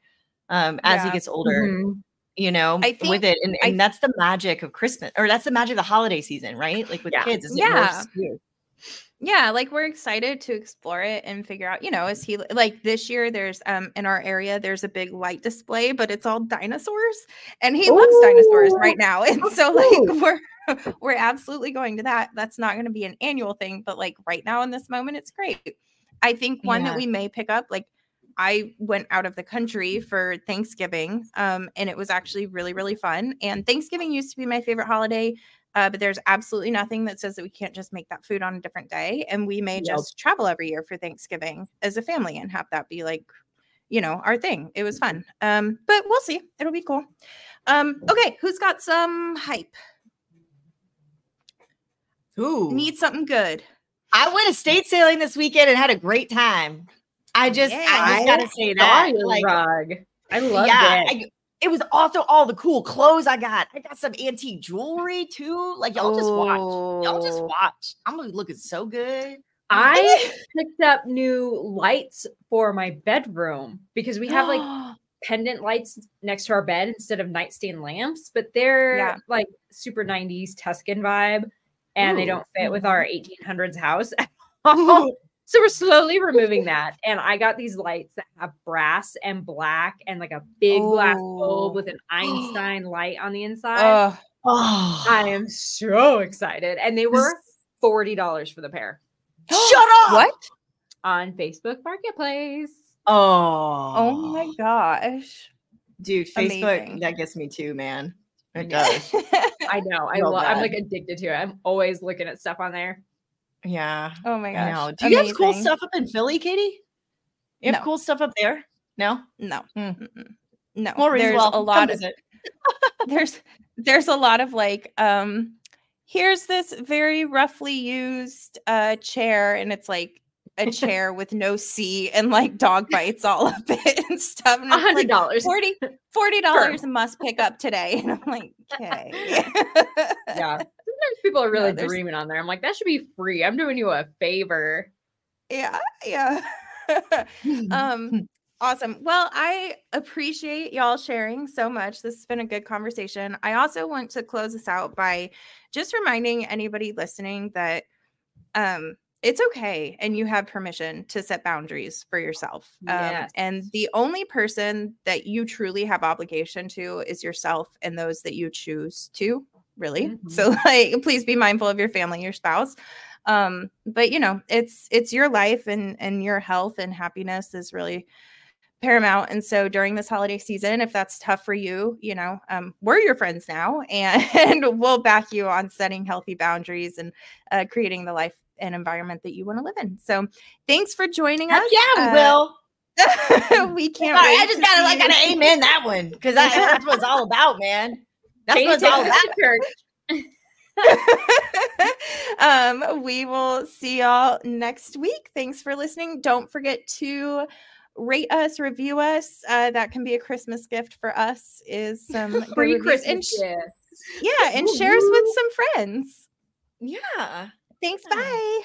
[SPEAKER 2] um, as he gets older.
[SPEAKER 1] Mhm.
[SPEAKER 2] You know,
[SPEAKER 3] I
[SPEAKER 2] with it, and,
[SPEAKER 3] I-
[SPEAKER 2] and that's the magic of Christmas, or that's the magic of the holiday season, right? Like with
[SPEAKER 1] Yeah.
[SPEAKER 2] kids, is
[SPEAKER 3] Yeah. Yeah like we're excited to explore it and figure out you know is he like this year there's um in our area there's a big light display but it's all dinosaurs and he loves dinosaurs right now *laughs* and so like we're we're absolutely going to that that's not going to be an annual thing but like right now in this moment it's great i think one
[SPEAKER 2] Yeah.
[SPEAKER 3] that we may pick up like I went out of the country for Thanksgiving, um, and it was actually really, really fun. And Thanksgiving used to be my favorite holiday. Uh, but there's absolutely nothing that says that we can't just make that food on a different day. And we may
[SPEAKER 1] Yep.
[SPEAKER 3] just travel every year for Thanksgiving as a family and have that be like, you know, our thing. It was fun. Um, but we'll see. It'll be cool. Um, okay, who's got some hype?
[SPEAKER 2] Who
[SPEAKER 3] Need something good.
[SPEAKER 2] I went estate sailing this weekend and had a great time. I just, I
[SPEAKER 3] Yeah.
[SPEAKER 2] just gotta say that.
[SPEAKER 1] your
[SPEAKER 2] Like,
[SPEAKER 1] rug. I love
[SPEAKER 2] yeah,
[SPEAKER 1] it.
[SPEAKER 2] It was also all the cool clothes I got. I got some antique jewelry too. Like y'all just watch. Y'all just
[SPEAKER 3] Oh.
[SPEAKER 2] watch. I'm looking so good.
[SPEAKER 1] I *laughs* picked up new lights for my bedroom because we have like *gasps* pendant lights next to our bed instead of nightstand lamps, but they're
[SPEAKER 3] Yeah.
[SPEAKER 1] like super 90s Tuscan vibe and they don't fit with our 1800s house. *laughs* at *laughs* all. So we're slowly removing that. And I got these lights that have brass and black and like a big glass
[SPEAKER 3] Oh.
[SPEAKER 1] bulb with an oh. Einstein light on the inside.
[SPEAKER 3] Ugh.
[SPEAKER 2] oh,
[SPEAKER 1] I am so excited. And they were $40 for the pair *gasps*
[SPEAKER 2] shut up.
[SPEAKER 3] what?
[SPEAKER 1] on Facebook Marketplace.
[SPEAKER 2] Oh,
[SPEAKER 3] Oh my gosh.
[SPEAKER 2] dude, Facebook
[SPEAKER 3] Amazing.
[SPEAKER 2] that gets me too, man. It *laughs* does.
[SPEAKER 1] I know. I
[SPEAKER 2] So
[SPEAKER 1] love I'm like addicted to it. I'm always looking at stuff on there.
[SPEAKER 2] Yeah.
[SPEAKER 3] Oh my gosh.
[SPEAKER 2] Do you have cool stuff up in Philly, Katie? You have
[SPEAKER 3] no.
[SPEAKER 2] cool stuff up there? No?
[SPEAKER 3] No.
[SPEAKER 2] Mm.
[SPEAKER 3] No.
[SPEAKER 2] More
[SPEAKER 3] there's
[SPEAKER 2] well,
[SPEAKER 3] a lot of *laughs* there's there's a lot of like um here's this very roughly used uh chair and it's like a *laughs* chair with no seat and like dog bites all *laughs* up it and stuff.
[SPEAKER 1] A hundred dollars.
[SPEAKER 3] 40 dollars must pick up today. And I'm like, okay.
[SPEAKER 1] yeah. Sometimes people are really
[SPEAKER 3] No,
[SPEAKER 1] dreaming on there. I'm like, that should be free. I'm doing you a favor.
[SPEAKER 3] Yeah, yeah. *laughs* um awesome. Well, I appreciate y'all sharing so much. This has been a good conversation. I also want to close this out by just reminding anybody listening that um it's okay and you have permission to set boundaries for yourself. Um, and the only person that you truly have obligation to is yourself and those that you choose to, really.
[SPEAKER 1] Mhm.
[SPEAKER 3] So *laughs* like please be mindful of your family, your spouse. Um, but you know, it's it's your life and and your health and happiness is really paramount. And so during this holiday season, if that's tough for you, you know, um, we're your friends now *laughs* and we'll back you on setting healthy boundaries and uh, creating the life and environment that you want to live in. So thanks for joining us.
[SPEAKER 2] yeah,
[SPEAKER 3] Uh,
[SPEAKER 2] Will. *laughs*
[SPEAKER 3] we can't
[SPEAKER 2] Sorry,
[SPEAKER 3] wait.
[SPEAKER 2] I just gotta like gotta amen that one because that's what it's all about, man. That's
[SPEAKER 1] Katie
[SPEAKER 2] what it's all about.
[SPEAKER 1] church. *laughs* *laughs*
[SPEAKER 3] um, we will see y'all next week. Thanks for listening. Don't forget to rate us, review us. Uh, that can be a Christmas gift for us. Is *laughs* some
[SPEAKER 1] Free
[SPEAKER 3] reviews. and
[SPEAKER 1] Christmas
[SPEAKER 3] sh- yeah, and share us with some friends.
[SPEAKER 2] Yeah.
[SPEAKER 3] Thanks. Bye.